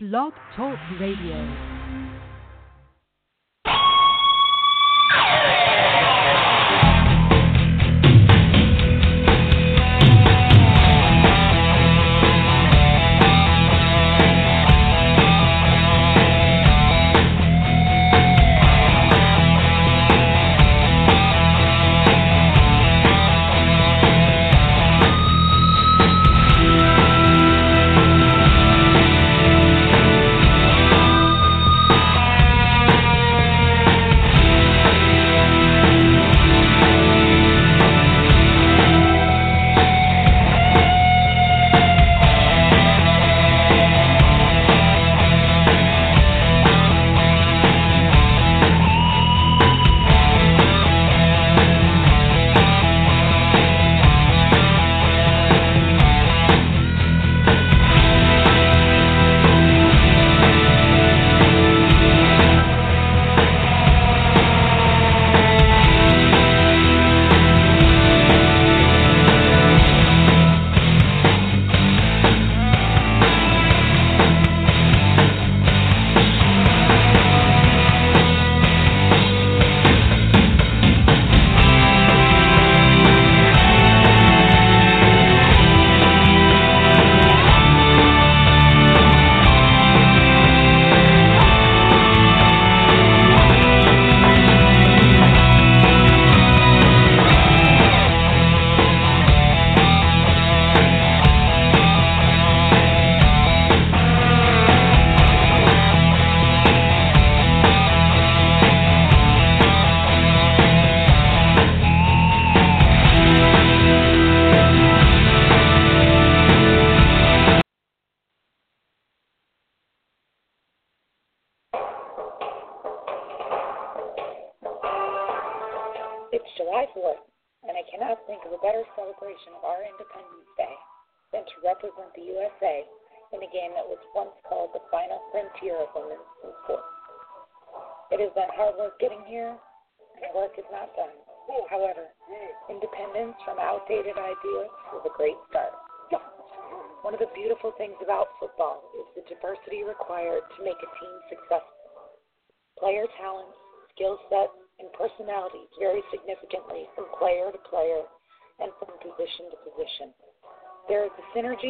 Blog Talk Radio.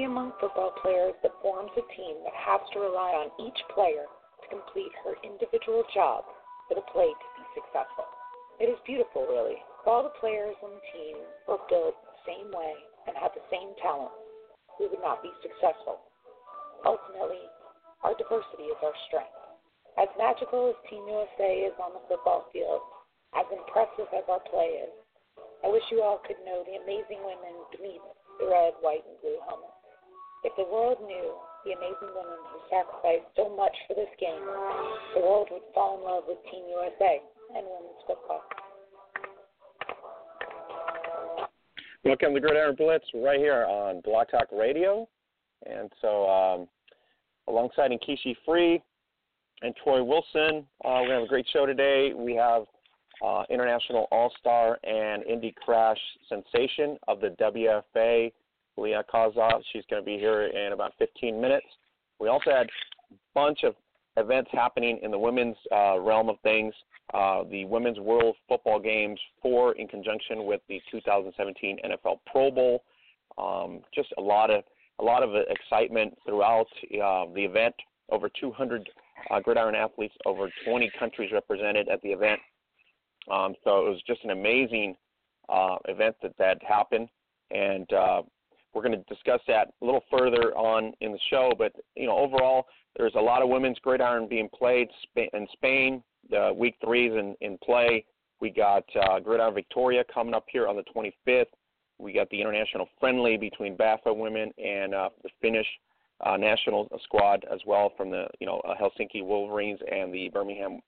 Among football players that forms a team that has to rely on each player to complete her individual job for the play to be successful. It is beautiful, really. If all the players on the team were built the same way and had the same talent, we would not be successful. Ultimately, our diversity is our strength. As magical as Team USA is on the football field, as impressive as our play is, I wish you all could know the amazing women beneath the red, white, and blue helmet. If the world knew the amazing women who sacrificed so much for this game, the world would fall in love with Team USA and women's football. Welcome to Gridiron Blitz right here on Blog Talk Radio. And so, um, alongside Nkeshi Free and Troy Wilson, uh, we have a great show today. We have uh, International All Star and Indy Crash sensation of the WFA, Lea Kaszas. She's going to be here in about 15 minutes. We also had a bunch of events happening in the women's uh, realm of things. Uh, the Women's World Football Games, four in conjunction with the 2017 NFL Pro Bowl. Um, just a lot of a lot of excitement throughout uh, the event. Over 200 uh, gridiron athletes, over 20 countries represented at the event. Um, so it was just an amazing uh, event that that happened, and uh, we're going to discuss that a little further on in the show. But you know, overall, there's a lot of women's gridiron being played in Spain. The week three is in, in play. We got uh, Gridiron Victoria coming up here on the 25th. We got the international friendly between BAFA women and uh, the Finnish uh, national squad as well from the you know uh, Helsinki Wolverines and the Birmingham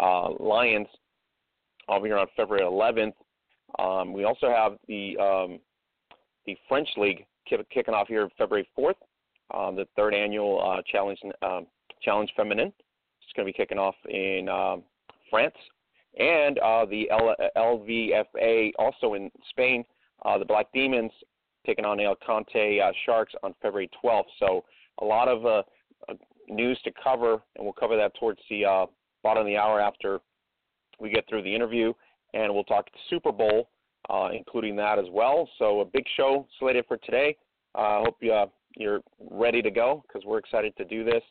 uh, Lions. I'll here on February 11th. Um, we also have the um, the French League kicking off here February 4th, um, the third annual uh, challenge um, challenge feminine. It's going to be kicking off in um, France, and uh, the L- LVFA also in Spain. Uh, the Black Demons taking on the Alicante uh, Sharks on February 12th. So a lot of uh, news to cover, and we'll cover that towards the uh, bottom of the hour after we get through the interview, and we'll talk Super Bowl, uh, including that as well. So a big show slated for today. I uh, hope you, uh, you're ready to go because we're excited to do this.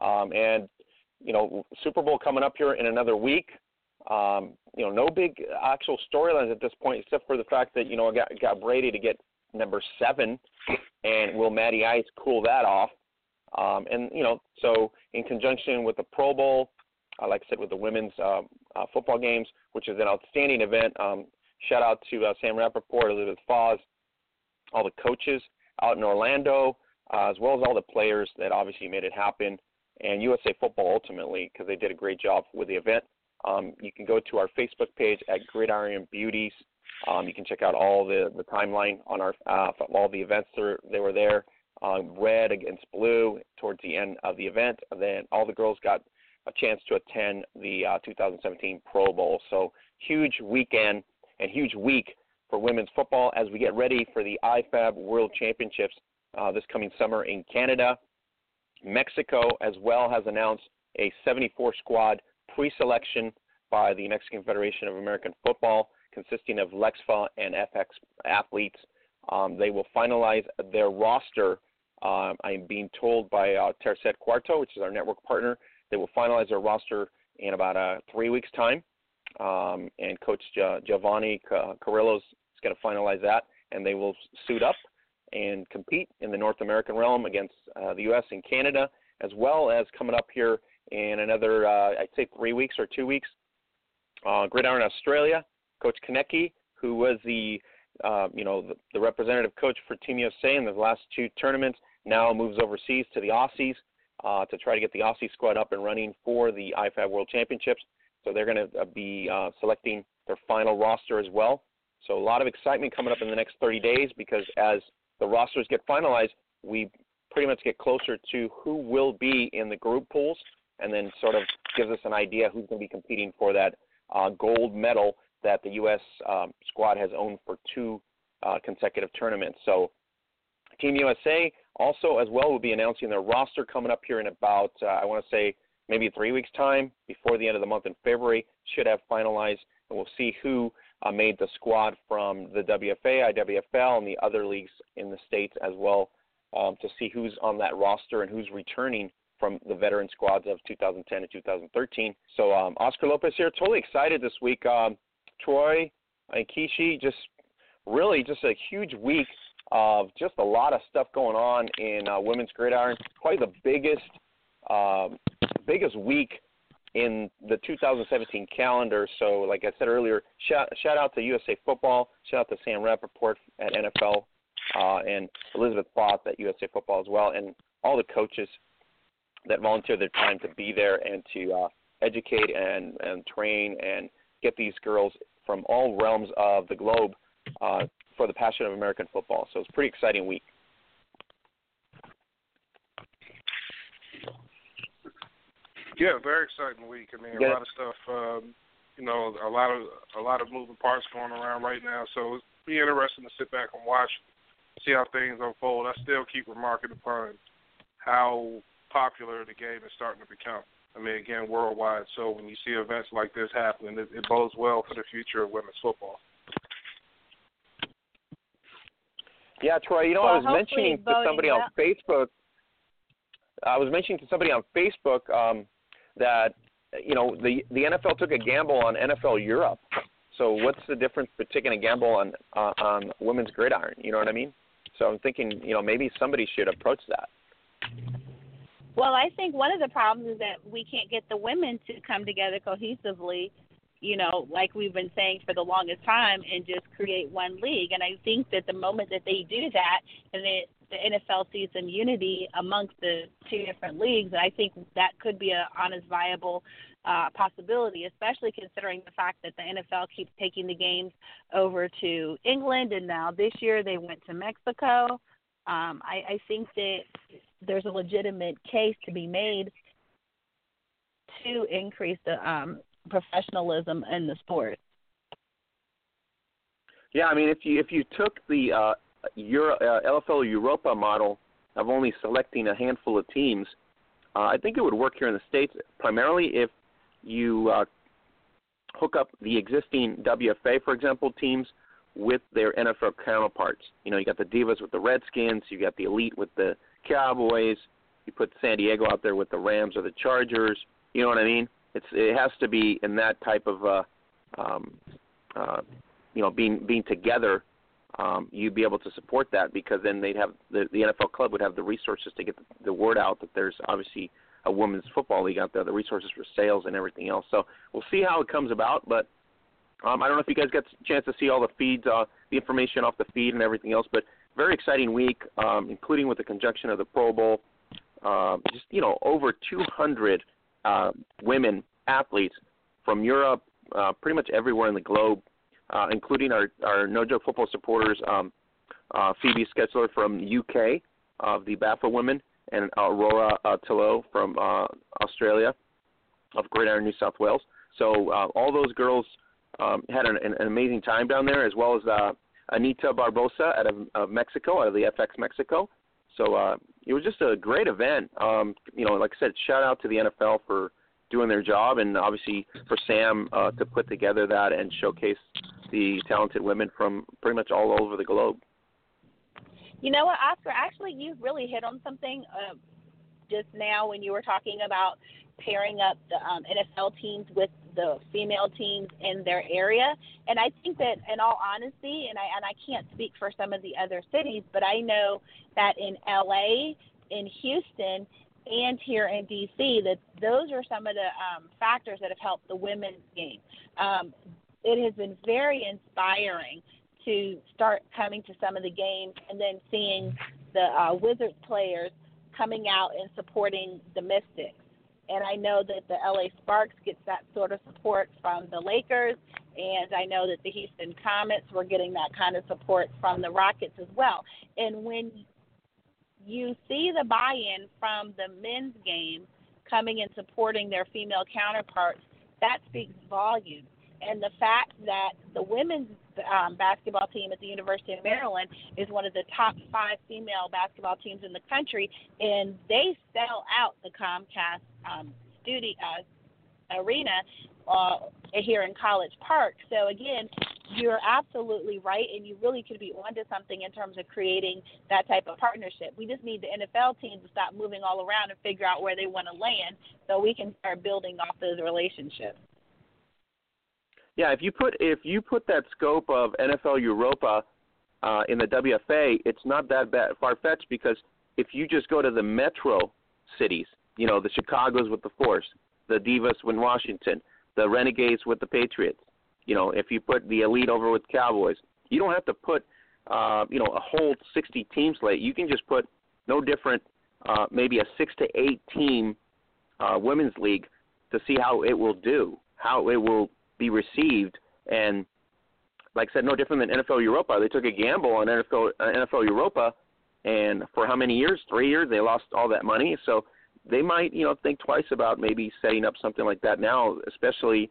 Um, and you know, Super Bowl coming up here in another week. Um, you know, no big actual storylines at this point, except for the fact that you know I got got Brady to get number seven, and will Matty Ice cool that off? Um, and you know, so in conjunction with the Pro Bowl, uh, like I said, with the women's uh, uh, football games, which is an outstanding event. Um, shout out to uh, Sam Rapoport, Elizabeth Foss, all the coaches out in Orlando, uh, as well as all the players that obviously made it happen, and USA Football ultimately because they did a great job with the event. Um, you can go to our Facebook page at Gridiron Beauties. Um, you can check out all the, the timeline on our uh, all the events that they were there. Um, red against blue towards the end of the event. And then all the girls got a chance to attend the uh, 2017 Pro Bowl. So huge weekend and huge week for women's football as we get ready for the IFAF World Championships uh, this coming summer in Canada. Mexico as well has announced a 74 squad pre-selection by the Mexican Federation of American Football, consisting of LEXFA and FX athletes. Um, they will finalize their roster. Um, I'm being told by uh, Tercer Cuarto, which is our network partner, they will finalize their roster in about uh, three weeks' time. Um, and Coach Giovanni Carrillo is going to finalize that, and they will suit up and compete in the North American realm against uh, the U.S. and Canada, as well as coming up here in another, uh, I'd say, three weeks or two weeks. Uh, Gridiron Australia, Coach Konecki, who was the, uh, you know, the, the, representative coach for Team USA in the last two tournaments, now moves overseas to the Aussies uh, to try to get the Aussie squad up and running for the IFAF World Championships. So they're going to uh, be uh, selecting their final roster as well. So a lot of excitement coming up in the next 30 days because as the rosters get finalized, we pretty much get closer to who will be in the group pools and then sort of gives us an idea who's going to be competing for that uh, gold medal that the U.S. Um, squad has owned for two uh, consecutive tournaments. So, Team USA also, as well, will be announcing their roster coming up here in about, uh, I want to say, maybe three weeks' time before the end of the month in February. Should have finalized, and we'll see who uh, made the squad from the WFA, IWFL, and the other leagues in the states as well um, to see who's on that roster and who's returning from the veteran squads of 2010 and 2013. So um, Oscar Lopez here, totally excited this week. Um, Troy and Kishi, just really just a huge week of just a lot of stuff going on in uh, women's gridiron. Probably the biggest um, biggest week in the 2017 calendar. So, like I said earlier, shout, shout out to USA Football, shout out to Sam Rapoport at NFL, uh, and Elizabeth Foss at USA Football as well, and all the coaches that volunteer their time to be there and to uh, educate and, and train and get these girls from all realms of the globe uh, for the passion of American football. So it's a pretty exciting week. Yeah, very exciting week. I mean, a lot of stuff. Um, you know, a lot of a lot of moving parts going around right now. So it's be interesting to sit back and watch, see how things unfold. I still keep remarking upon how popular the game is starting to become. I mean, again, worldwide. So when you see events like this happening, it, it bodes well for the future of women's football. Yeah, Troy. You know, well, I was mentioning to somebody on Facebook. I was mentioning to somebody on Facebook um, that you know the the NFL took a gamble on NFL Europe. So what's the difference between taking a gamble on uh, on women's gridiron? You know what I mean? So I'm thinking, you know, maybe somebody should approach that. Well, I think one of the problems is that we can't get the women to come together cohesively, you know, like we've been saying for the longest time, and just create one league. And I think that the moment that they do that, and the, the NFL sees some unity amongst the two different leagues, And I think that could be a honest, viable uh, possibility, especially considering the fact that the NFL keeps taking the games over to England, and now this year they went to Mexico. Um, I, I think that there's a legitimate case to be made to increase the um, professionalism in the sport. Yeah, I mean, if you if you took the uh, Euro, uh, LFL Europa model of only selecting a handful of teams Uh, I think it would work here in the states primarily if you uh, hook up the existing WFA, for example, teams with their NFL counterparts. You know, you got the Divas with the Redskins, you got the Elite with the Cowboys. You put San Diego out there with the Rams or the Chargers. You know what I mean? It's it has to be in that type of uh, um, uh, you know being being together. Um, you'd be able to support that because then they'd have the, the NFL club would have the resources to get the, the word out that there's obviously a women's football league out there, the resources for sales and everything else. So we'll see how it comes about, but um, I don't know if you guys got a chance to see all the feeds, uh, the information off the feed and everything else, but very exciting week, um, including with the conjunction of the Pro Bowl. Uh, just you know, over 200 uh, women athletes from Europe, uh, pretty much everywhere in the globe, uh, including our our No Joke Football supporters, um, uh, Phoebe Schecter from UK of the BAFA women, and Aurora uh, from uh, Australia of Gridiron New South Wales. So uh, all those girls um, had an, an amazing time down there, as well as uh, Anita Barbosa out of, of Mexico, out of the FX Mexico. So uh, it was just a great event. Um, you know, like I said, shout out to the NFL for doing their job, and obviously for Sam uh, to put together that and showcase the talented women from pretty much all over the globe. You know what, Oscar? Actually, you've really hit on something uh, just now when you were talking about pairing up the um, NFL teams with the female teams in their area. And I think that, in all honesty, and I and I can't speak for some of the other cities, but I know that in LA, in Houston, and here in DC, that those are some of the um, factors that have helped the women's game. Um, it has been very inspiring to start coming to some of the games and then seeing the uh, Wizards players coming out and supporting the Mystics. And I know that the LA Sparks gets that sort of support from the Lakers, and I know that the Houston Comets were getting that kind of support from the Rockets as well. And when you see the buy-in from the men's game coming and supporting their female counterparts, that speaks volumes. And the fact that the women's um, basketball team at the University of Maryland is one of the top five female basketball teams in the country, and they sell out the Comcast um, studio uh, arena uh, here in College Park. So again, you're absolutely right, and you really could be onto something in terms of creating that type of partnership. We just need the NFL teams to stop moving all around and figure out where they want to land, so we can start building off those relationships. Yeah, if you put if you put that scope of NFL Europa uh, in the WFA, it's not that bad, far fetched because if you just go to the metro cities, you know, the Chicago's with the Force, the Divas with Washington, the Renegades with the Patriots, you know, if you put the Elite over with Cowboys, you don't have to put, uh, you know, a whole 60 team slate. You can just put no different, uh, maybe a six to eight team uh, women's league to see how it will do, how it will be received. And like I said, no different than NFL Europa. They took a gamble on NFL uh, NFL Europa, and for how many years? Three years. They lost all that money. So they might, you know, think twice about maybe setting up something like that now. Especially,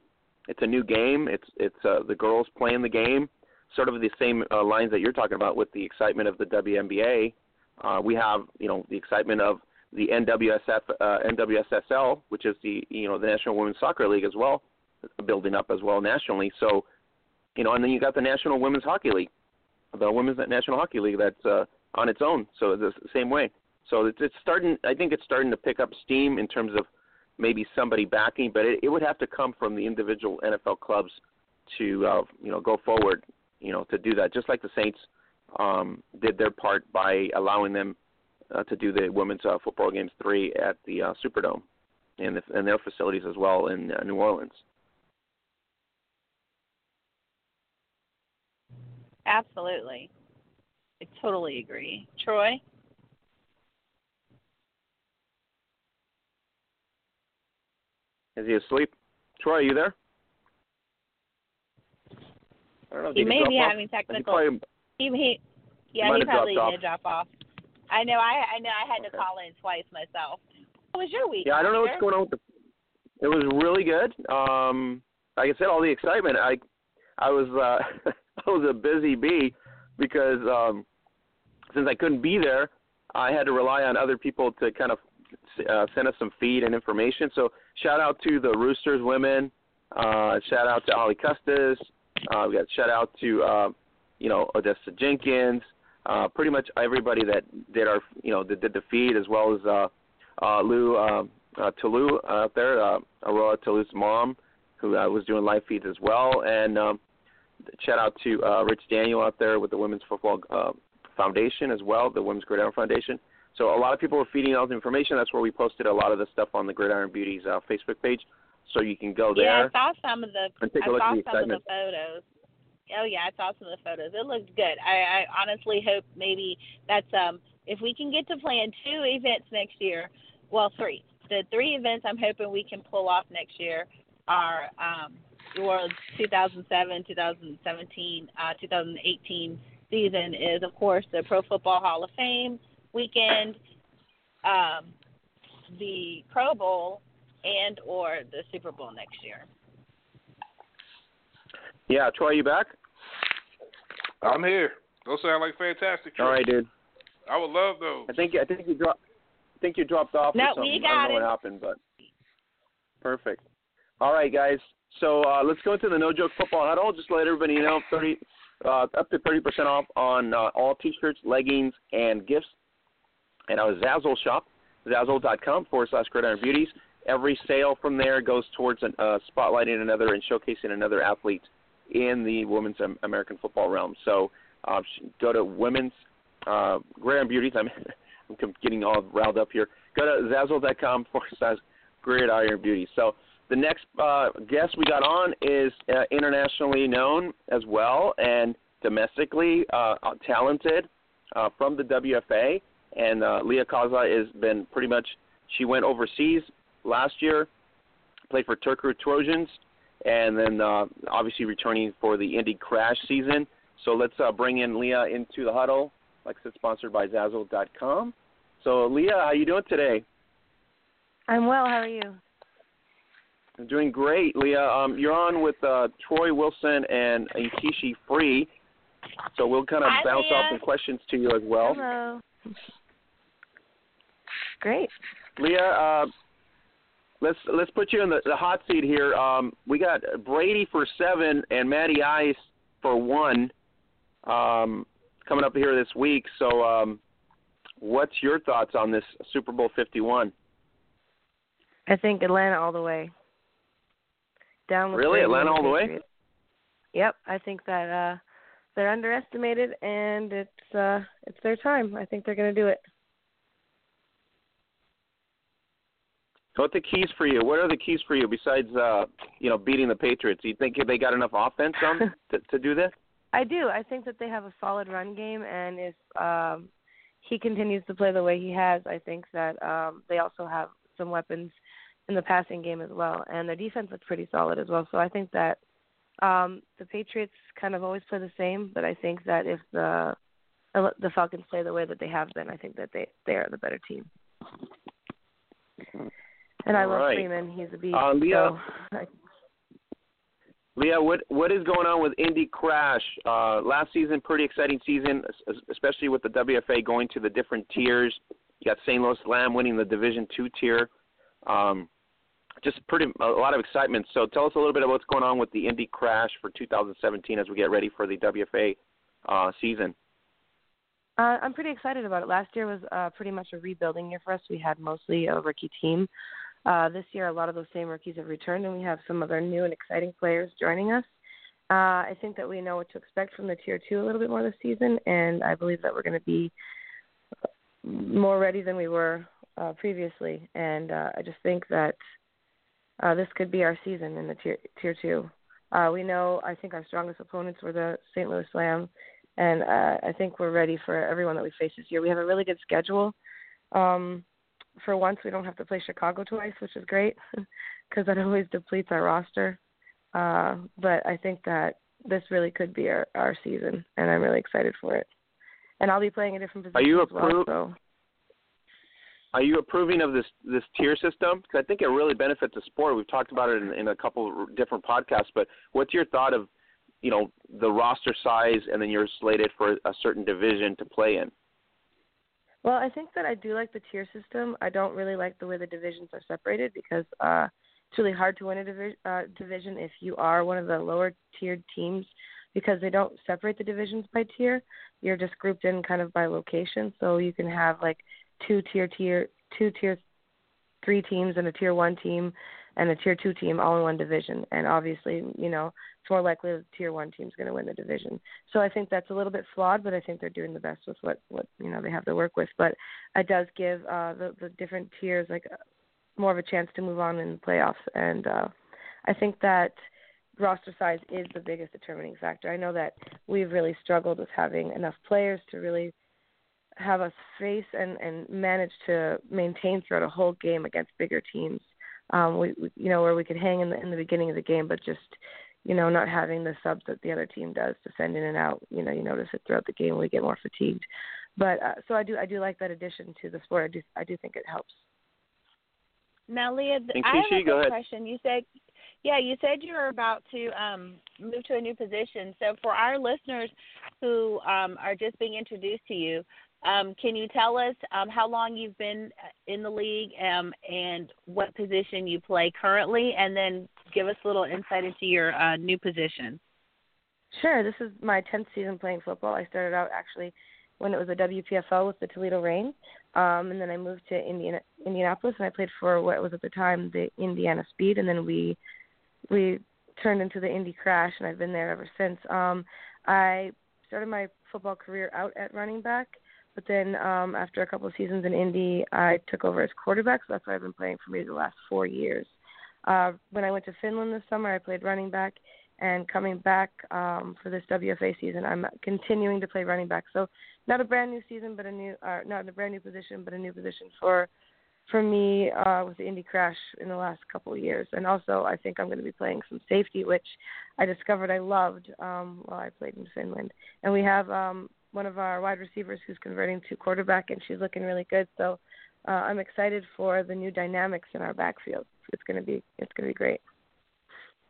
it's a new game. It's it's uh, the girls playing the game, sort of the same uh, lines that you're talking about with the excitement of the WNBA. Uh, we have, you know, the excitement of the NWSF, uh, NWSSL, which is the you know the National Women's Soccer League as well building up as well nationally. So, you know, and then you got the National Women's Hockey League, the Women's National Hockey League that's uh, on its own. So it's the same way. So it's, it's starting. I think it's starting to pick up steam in terms of maybe somebody backing, but it, it would have to come from the individual NFL clubs to uh, you know go forward. You know, to do that, just like the Saints um, did their part by allowing them uh, to do the women's uh, football games three at the uh, Superdome and, the, and their facilities as well in uh, New Orleans. Absolutely. I totally agree. Troy? Is he asleep? Troy, are you there? I don't know. He may be off? having technical. He, he, he yeah, he, probably did drop off. I know. I I know. I had okay. to call in twice myself. How was your week? Yeah, I don't know what's going on with the. It was really good. Um, like I said, all the excitement. I I was uh I was a busy bee because um, since I couldn't be there, I had to rely on other people to kind of uh, sent us some feed and information. So shout out to the Roosters women. Uh, shout out to Ali Custis. Uh, we got shout out to uh, you know Odessa Jenkins. Uh, pretty much everybody that did our you know that did the feed as well as uh, uh, Lou uh, uh, Toulouse out there, uh, Aurora Toulouse's mom, who uh, was doing live feeds as well. And um, shout out to uh, Rich Daniel out there with the Women's Football uh, Foundation as well, the Women's Gridiron Foundation. So a lot of people were feeding out the information. That's where we posted a lot of the stuff on the Gridiron Beauties uh, Facebook page. So you can go there. Yeah, I saw some of the. And take I a look saw at the some of the photos. Oh yeah, I saw some of the photos. It looked good. I, I honestly hope maybe that's um if we can get to plan two events next year, well three. The three events I'm hoping we can pull off next year are um World 2007, 2017, uh, 2018 season is of course the Pro Football Hall of Fame weekend, um, the Pro Bowl, and or the Super Bowl next year. Yeah, Troy, you back? I'm here. Those sound like fantastic. All right, dude. I would love those. I think I think you dropped. I think you dropped off. No, or something. we I don't know it. what happened, but perfect. All right, guys. So uh, let's go into the no joke football huddle. Just to let everybody know, thirty uh, up to thirty percent off on uh, all t-shirts, leggings, and gifts at our Zazzle shop, zazzle.com forward slash gridiron beauties. Every sale from there goes towards an, uh, spotlighting another and showcasing another athlete in the women's American football realm. So uh, go to women's uh, gridiron beauties. I'm I'm getting all riled up here. Go to zazzle.com forward slash gridiron beauty. So the next uh, guest we got on is uh, internationally known as well and domestically uh, talented uh, from the WFA. And uh, Lea Kaszas been pretty much, she went overseas last year, played for Turku Trojans, and then uh, obviously returning for the Indy Crash season. So let's uh, bring in Lea into the huddle. Like I said, sponsored by Zazzle.com. So Lea, how you doing today? I'm well. How are you? I'm doing great, Leah. Um, you're on with uh, Troy Wilson and Nkeshi Free. So we'll kind of Hi, bounce off some questions to you as well. Hello. Great. Lea, uh, let's let's put you in the, the hot seat here. Um, we got Brady for seven and Matty Ice for one um, coming up here this week. So, um, what's your thoughts on this Super Bowl Fifty One? I think Atlanta all the way. Down with Really? Atlanta all the way? Yep, I think that uh they're underestimated and it's uh it's their time. I think they're going to do it. What the keys for you? What are the keys for you besides uh, you know beating the Patriots? Do you think they got enough offense on to, to do this? I do. I think that they have a solid run game and if um he continues to play the way he has, I think that um they also have some weapons in the passing game as well and their defense looks pretty solid as well. So I think that um the Patriots kind of always play the same, but I think that if the the Falcons play the way that they have been, I think that they they are the better team. And I All love right. Freeman. He's a beast. Uh, Lea- so I, Lea, what what is going on with Indy Crash? Uh, last season, pretty exciting season, especially with the WFA going to the different tiers. You got St. Louis Slam winning the Division Two tier. Um, just pretty a lot of excitement. So tell us a little bit about what's going on with the Indy Crash for 2017 as we get ready for the WFA uh, season. Uh, I'm pretty excited about it. Last year was uh, pretty much a rebuilding year for us. We had mostly a rookie team. Uh, this year, a lot of those same rookies have returned, and we have some other new and exciting players joining us. Uh, I think that we know what to expect from the tier two a little bit more this season, and I believe that we're going to be more ready than we were uh, previously. And uh, I just think that uh, this could be our season in the tier tier two. Uh, we know I think our strongest opponents were the St. Louis Slam, and uh, I think we're ready for everyone that we face this year. We have a really good schedule. Um, for once, we don't have to play Chicago twice, which is great because that always depletes our roster. Uh, but I think that this really could be our, our season, and I'm really excited for it. And I'll be playing a different position. Are you as well. So Are you approving of this this tier system? Because I think it really benefits the sport. We've talked about it in, in a couple of different podcasts. But what's your thought of, you know, the roster size, and then you're slated for a certain division to play in? Well, I think that I do like the tier system. I don't really like the way the divisions are separated because uh, it's really hard to win a divi- uh, division if you are one of the lower tiered teams because they don't separate the divisions by tier. You're just grouped in kind of by location, so you can have like two tier tier two tier three teams and a tier one team and a tier two team all in one division. And obviously, you know, more likely the tier one team's going to win the division. So I think that's a little bit flawed, but I think they're doing the best with what what you know they have to work with. But it does give uh, the the different tiers like more of a chance to move on in the playoffs. And uh, I think that roster size is the biggest determining factor. I know that we've really struggled with having enough players to really have us face and and manage to maintain throughout a whole game against bigger teams. Um, we, we you know where we could hang in the in the beginning of the game, but just you know not having the subs that the other team does to send in and out. You know you notice it throughout the game. We get more fatigued. But uh, so I do I do like that addition to the sport. I do I do think it helps. Now, Lea, I have a quick question. You said, yeah, you said you were about to um, move to a new position. So, for our listeners who um, are just being introduced to you, um, can you tell us um, how long you've been in the league um, and what position you play currently, and then give us a little insight into your uh, new position? Sure. This is my 10th season playing football. I started out actually when it was a WPFL with the Toledo Reign, um, and then I moved to Indiana, Indianapolis, and I played for what was at the time the Indiana Speed, and then we we turned into the Indy Crash, and I've been there ever since. Um, I started my football career out at running back but then um, after a couple of seasons in Indy, I took over as quarterback, so that's why I've been playing for maybe the last four years. Uh, when I went to Finland this summer, I played running back, and coming back um, for this WFA season, I'm continuing to play running back. So not a brand new season, but a new, uh, not a brand new position, but a new position for for me uh, with the Indy Crash in the last couple of years. And also, I think I'm going to be playing some safety, which I discovered I loved um, while I played in Finland. And we have um, one of our wide receivers who's converting to quarterback, and she's looking really good. So uh, I'm excited for the new dynamics in our backfield. It's going to be it's going to be great.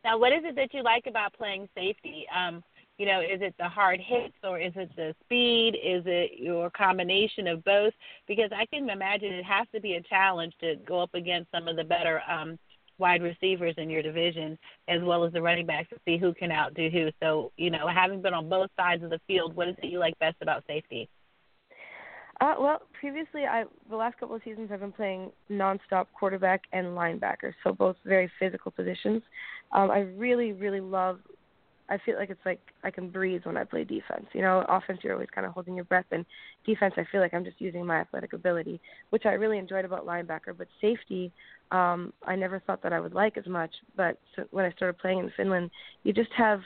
Now, what is it that you like about playing safety? Um, you know, is it the hard hits or is it the speed? Is it your combination of both? Because I can imagine it has to be a challenge to go up against some of the better um, wide receivers in your division as well as the running backs to see who can outdo who. So, you know, having been on both sides of the field, what is it you like best about safety? Uh, well, previously, I the last couple of seasons I've been playing nonstop quarterback and linebacker, so both very physical positions. Um, I really, really love I feel like it's like I can breathe when I play defense. You know, offense you're always kind of holding your breath, and defense I feel like I'm just using my athletic ability, which I really enjoyed about linebacker. But safety, um, I never thought that I would like as much. But so when I started playing in Finland, you just have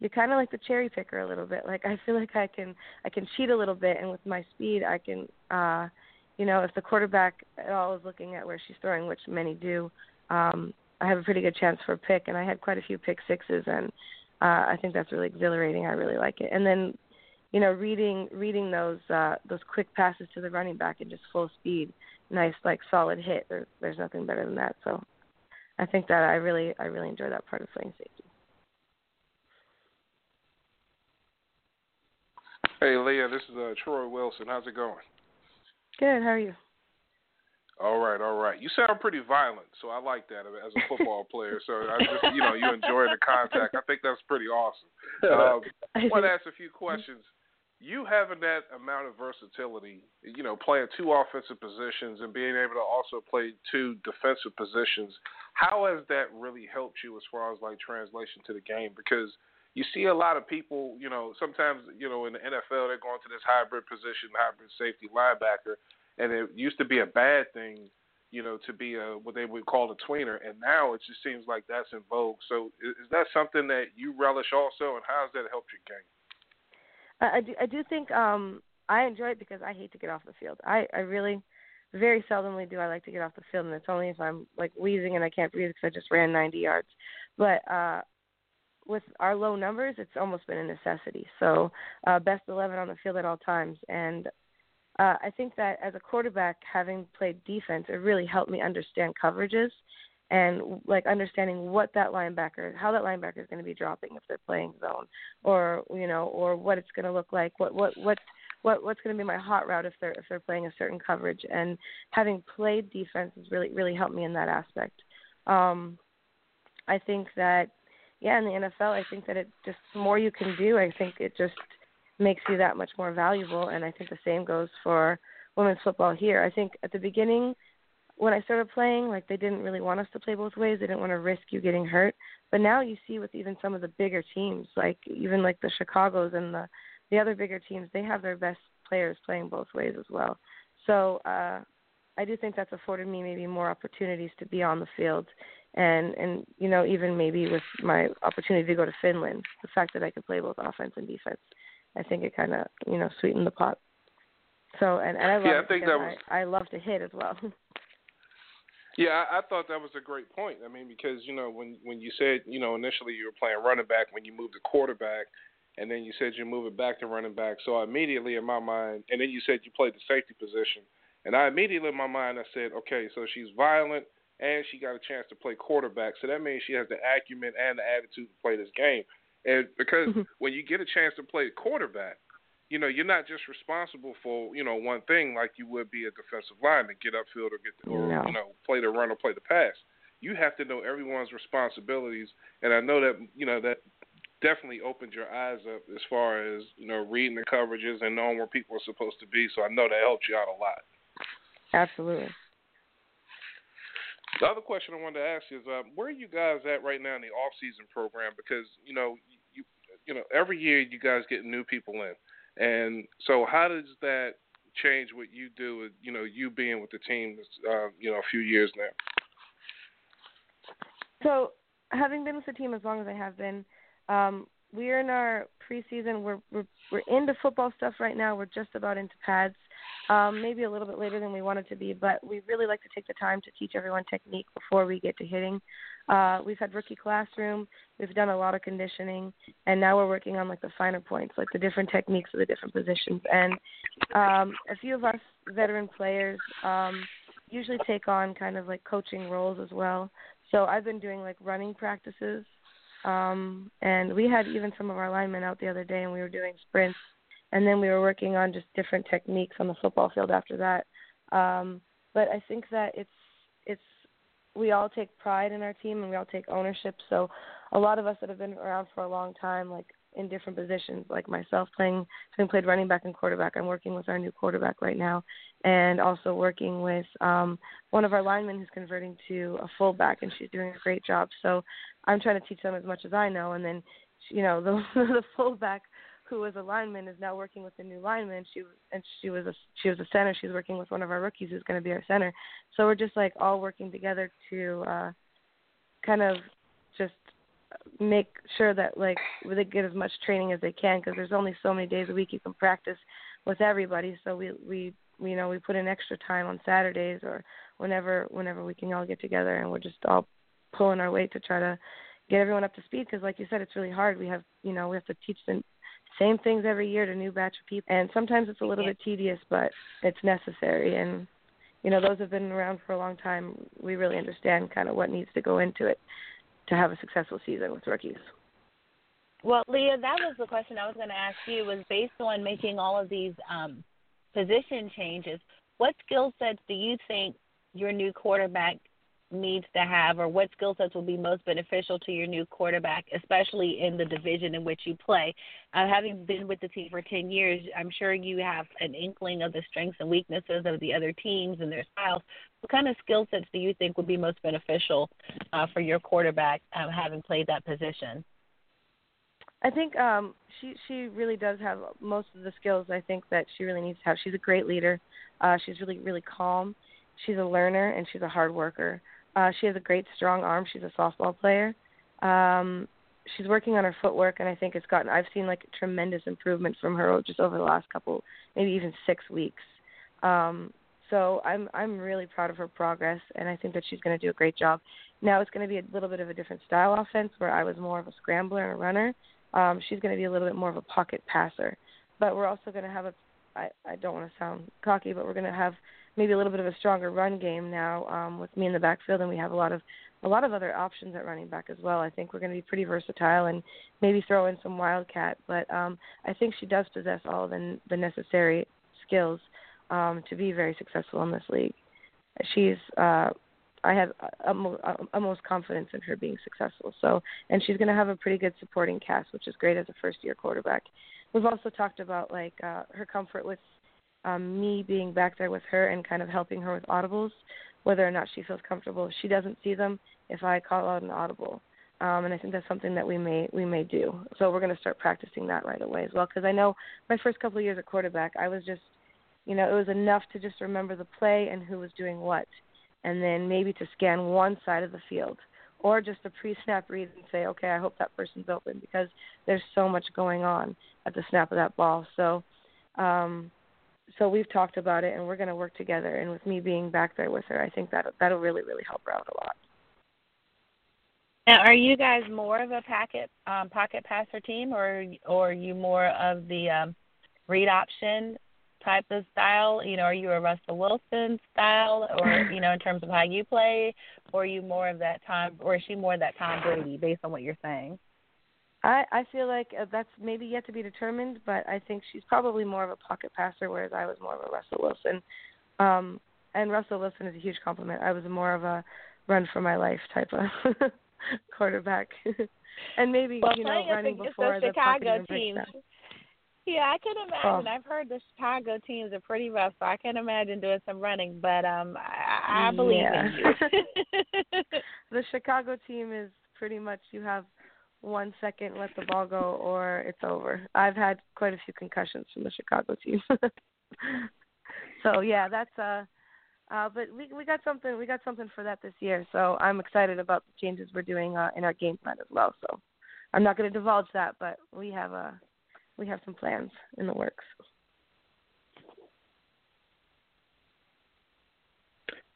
you're kind of like the cherry picker a little bit. Like I feel like I can I can cheat a little bit, and with my speed, I can. uh you know, if the quarterback at all is looking at where she's throwing, which many do, um, I have a pretty good chance for a pick, and I had quite a few pick sixes, and uh, I think that's really exhilarating. I really like it. And then, you know, reading reading those uh, those quick passes to the running back in just full speed, nice like solid hit. There, there's nothing better than that. So, I think that I really I really enjoy that part of playing safety. Hey Lea, this is uh, Troy Wilson. How's it going? Good. How are you? All right, all right. You sound pretty violent, so I like that as a football player. So I just, you know, you enjoy the contact. I think that's pretty awesome. Um, I want to ask a few questions. You having that amount of versatility, you know, playing two offensive positions and being able to also play two defensive positions, how has that really helped you as far as like translation to the game? Because you see a lot of people, you know, sometimes, you know, in the NFL they're going to this hybrid position, hybrid safety linebacker and it used to be a bad thing, you know, to be a what they would call a tweener, and now it just seems like that's in vogue. So is, that something that you relish also, and how has that helped your game? I, I do. I do think um, I enjoy it because I hate to get off the field. I, I really, very seldomly do I like to get off the field, and it's only if I'm like wheezing and I can't breathe because I just ran 90 yards. But uh, with our low numbers, it's almost been a necessity. So uh, best 11 on the field at all times, and uh, I think that as a quarterback, having played defense, it really helped me understand coverages and like understanding what that linebacker, how that linebacker is going to be dropping if they're playing zone, or you know, or what it's going to look like, what what what what what's going to be my hot route if they're if they're playing a certain coverage. And having played defense has really really helped me in that aspect. Um, I think that yeah, in the NFL, I think that it just the more you can do, I think it just makes you that much more valuable. And I think the same goes for women's football here. I think at the beginning when I started playing, like they didn't really want us to play both ways. They didn't want to risk you getting hurt. But now you see with even some of the bigger teams, like even like the Chicago's and the the other bigger teams, they have their best players playing both ways as well. So uh I do think that's afforded me maybe more opportunities to be on the field and and you know even maybe with my opportunity to go to Finland, the fact that I could play both offense and defense, I think it kind of you know sweetened the pot. So and and I love yeah, I think that was... I, I love to hit as well. Yeah, I, I thought that was a great point. I mean, because you know when when you said you know initially you were playing running back when you moved to quarterback, and then you said you move it back to running back. So immediately in my mind, and then you said you played the safety position, and I immediately in my mind I said, okay, so she's violent and she got a chance to play quarterback, so that means she has the acumen and the attitude to play this game. And because mm-hmm. when you get a chance to play quarterback, you know, you're not just responsible for, you know, one thing like you would be a defensive lineman, get upfield or get the, or no. you know, play the run or play the pass. You have to know everyone's responsibilities, and I know that you know that definitely opened your eyes up as far as you know reading the coverages and knowing where people are supposed to be. So I know that helped you out a lot. Absolutely. The other question I wanted to ask is, uh, where are you guys at right now in the off-season program? Because you know, you you know, every year you guys get new people in. And so, how does that change what you do? With, you know, you being with the team, uh, you know, a few years now. So, having been with the team as long as I have been, um, we're in our preseason. We're we're we're into football stuff right now. We're just about into pads um, maybe a little bit later than we wanted to be, but we really like to take the time to teach everyone technique before we get to hitting. Uh, we've had rookie classroom, we've done a lot of conditioning, and now we're working on like the finer points, like the different techniques of the different positions. And um, a few of us veteran players um, usually take on kind of like coaching roles as well. So I've been doing like running practices, um, and we had even some of our linemen out the other day, and we were doing sprints and then we were working on just different techniques on the football field after that. Um, but I think that it's it's we all take pride in our team and we all take ownership. So a lot of us that have been around for a long time, like in different positions, like myself playing having played running back and quarterback. I'm working with our new quarterback right now and also working with um one of our linemen who's converting to a fullback and she's doing a great job. So I'm trying to teach them as much as I know and then you know the the fullback who was a lineman, is now working with a new lineman. She and she was a she was a center. She's working with one of our rookies who's going to be our center. So we're just like all working together to uh, kind of just make sure that like they get as much training as they can because there's only so many days a week you can practice with everybody. So we we you know we put in extra time on Saturdays or whenever whenever we can all get together and we're just all pulling our weight to try to get everyone up to speed because like you said it's really hard we have you know we have to teach them same things every year to a new batch of people. And sometimes it's a little bit tedious, but it's necessary. And you know, those have been around for a long time. We really understand kind of what needs to go into it to have a successful season with rookies. Well, Lea, that was the question I was going to ask you. Was based on making all of these um, position changes. What skill sets do you think your new quarterback needs to have, or what skill sets will be most beneficial to your new quarterback, especially in the division in which you play? Uh, having been with the team for 10 years, I'm sure you have an inkling of the strengths and weaknesses of the other teams and their styles. What kind of skill sets do you think would be most beneficial uh, for your quarterback, um, having played that position? I think um, she she really does have most of the skills. I think that she really needs to have. She's a great leader. Uh, she's really really calm. She's a learner and she's a hard worker. Uh, she has a great strong arm. She's a softball player. Um, she's working on her footwork, and I think it's gotten. I've seen like tremendous improvement from her just over the last couple, maybe even six weeks. Um, so I'm I'm really proud of her progress, and I think that she's going to do a great job. Now it's going to be a little bit of a different style offense, where I was more of a scrambler and a runner. Um, she's going to be a little bit more of a pocket passer, but we're also going to have a. I I don't want to sound cocky, but we're going to have maybe a little bit of a stronger run game now um, with me in the backfield, and we have a lot of a lot of other options at running back as well. I think we're going to be pretty versatile and maybe throw in some wildcat. But um, I think she does possess all the the necessary skills um, to be very successful in this league. She's uh, I have utmost confidence in her being successful. So, and she's going to have a pretty good supporting cast, which is great as a first year quarterback. We've also talked about like uh, her comfort with um, me being back there with her and kind of helping her with audibles, whether or not she feels comfortable. She doesn't see them if I call out an audible, um, and I think that's something that we may we may do. So we're going to start practicing that right away as well. Because I know my first couple of years at quarterback, I was just, you know, it was enough to just remember the play and who was doing what, and then maybe to scan one side of the field. Or just a pre-snap read and say, okay, I hope that person's open because there's so much going on at the snap of that ball. So, um, so we've talked about it and we're going to work together and with me being back there with her i think that that'll really really help her out a lot. Now are you guys more of a packet um pocket passer team or or are you more of the um read option type of style? You know are you a russell wilson style or you know in terms of how you play or are you more of that time or is she more of that tom brady based on what you're saying I I feel like uh, that's maybe yet to be determined, but I think she's probably more of a pocket passer, whereas I was more of a Russell Wilson. Um, and Russell Wilson is a huge compliment. I was more of a run for my life type of quarterback, and maybe well, you know running before the, Chicago teams. Yeah, I can imagine. Oh. I've heard the Chicago teams are pretty rough, so I can imagine doing some running. But um, I, I believe yeah. in you. the Chicago team is pretty much you have one second, let the ball go, or it's over. I've had quite a few concussions from the Chicago team. so yeah, that's uh uh but we we got something we got something for that this year. So I'm excited about the changes we're doing uh in our game plan as well. So I'm not going to divulge that, but we have uh we have some plans in the works.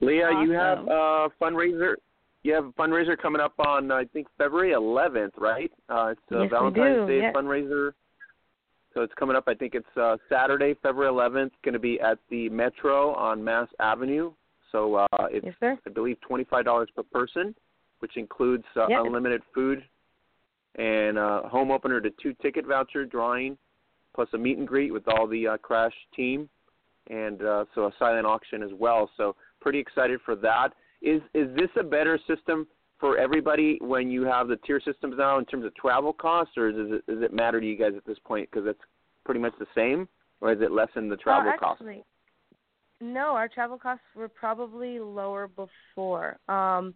Lea, awesome. you have a fundraiser you have a fundraiser coming up on I think February 11th, right? Uh, it's a yes, Valentine's Day yeah. fundraiser. So it's coming up. I think it's uh, Saturday, February 11th. Going to be at the Metro on Mass Avenue. So uh, it's yes. I believe $25 per person, which includes uh, yep. unlimited food and uh, home opener to two ticket voucher drawing, plus a meet and greet with all the uh, Crash team, and uh, so a silent auction as well. So pretty excited for that. Is is this a better system for everybody when you have the tier systems now in terms of travel costs, or does it does it matter to you guys at this point because it's pretty much the same, or is it lessen the travel costs? Actually, no, our travel costs were probably lower before. Um,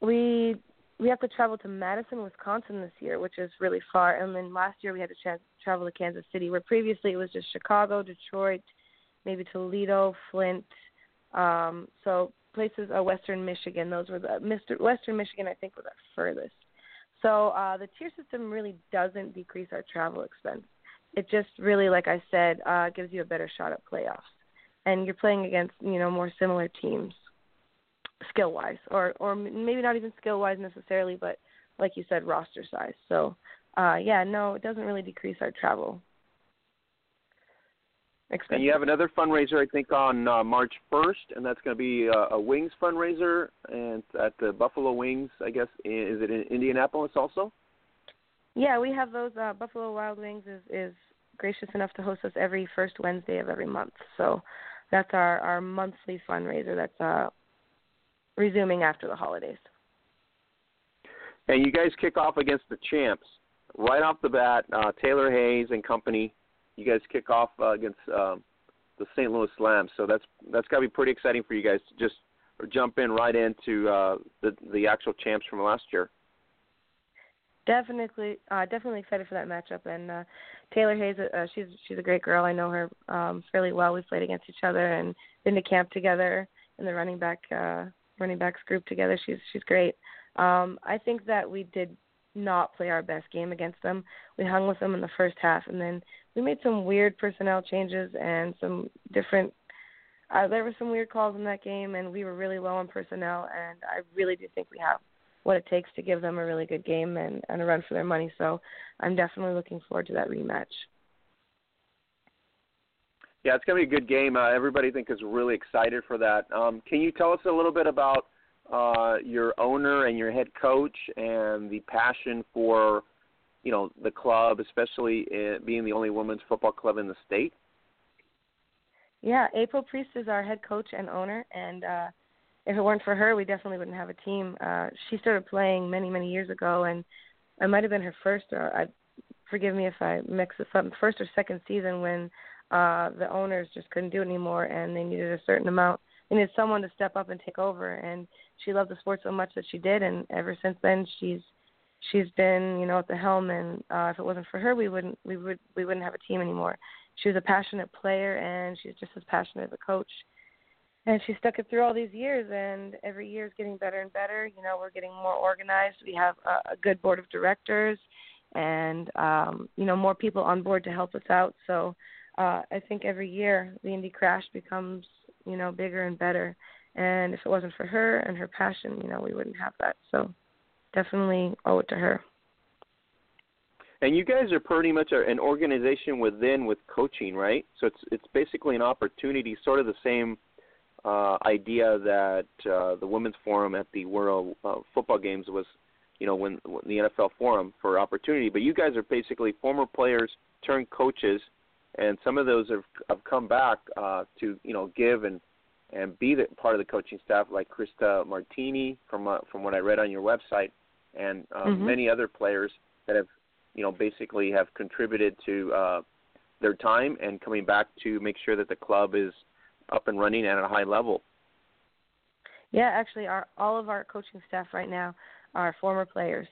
we we have to travel to Madison, Wisconsin this year, which is really far. And then last year we had to tra- travel to Kansas City, where previously it was just Chicago, Detroit, maybe Toledo, Flint. Um, so places, uh, Western Michigan. Those were the Mr. Western Michigan. I think was our furthest. So uh, the tier system really doesn't decrease our travel expense. It just really, like I said, uh, gives you a better shot at playoffs, and you're playing against you know more similar teams, skill wise, or or maybe not even skill wise necessarily, but like you said, roster size. So uh, yeah, no, it doesn't really decrease our travel Expensive. And you have another fundraiser, I think, on uh, March 1st, and that's going to be uh, a Wings fundraiser, and at the Buffalo Wings, I guess. Is it in Indianapolis also? Yeah, we have those. Uh, Buffalo Wild Wings is is gracious enough to host us every first Wednesday of every month. So that's our our monthly fundraiser. That's uh, resuming after the holidays. And you guys kick off against the champs right off the bat. Uh, Taylor Hayes and company you guys kick off uh, against um, the St. Louis Slam. So that's that's got to be pretty exciting for you guys to just jump in right into uh, the the actual champs from last year. Definitely, uh, definitely excited for that matchup. And uh, Taylor Hayes, uh, she's she's a great girl. I know her um, fairly well. We've played against each other and been to camp together in the running back uh, running backs group together. She's she's great. Um, I think that we did not play our best game against them. We hung with them in the first half, and then we made some weird personnel changes and some different. Uh, there were some weird calls in that game, and we were really low on personnel. And I really do think we have what it takes to give them a really good game and, and a run for their money. So I'm definitely looking forward to that rematch. Yeah, it's going to be a good game. Uh, everybody I think is really excited for that. Um, can you tell us a little bit about uh, your owner and your head coach and the passion for, you know, the club, especially in, being the only women's football club in the state? Yeah, April Priest is our head coach and owner, and uh, if it weren't for her, we definitely wouldn't have a team. Uh, she started playing many, many years ago, and it might have been her first, or I forgive me if I mix this up, first or second season when uh, the owners just couldn't do it anymore, and they needed a certain amount. They needed someone to step up and take over, and she loved the sport so much that she did, and ever since then, she's she's been, you know, at the helm. And uh, if it wasn't for her, we wouldn't we would we wouldn't have a team anymore. She was a passionate player, and she's just as passionate as a coach. And she stuck it through all these years, and every year is getting better and better. You know, we're getting more organized. We have a, a good board of directors, and um, you know, more people on board to help us out. So uh, I think every year the Indy Crash becomes, you know, bigger and better. And if it wasn't for her and her passion, you know, we wouldn't have that. So definitely owe it to her. And you guys are pretty much an organization within with coaching, right? So it's it's basically an opportunity, sort of the same uh, idea that uh, the women's forum at the World uh, Football Games was, you know, when, when the NFL forum for opportunity. But you guys are basically former players turned coaches, and some of those have have come back uh, to you know give and and be the part of the coaching staff, like Krista Martini from uh, from what I read on your website, and um, mm-hmm. many other players that have you know basically have contributed to uh, their time and coming back to make sure that the club is up and running and at a high level. Yeah, actually, our all of our coaching staff right now are former players.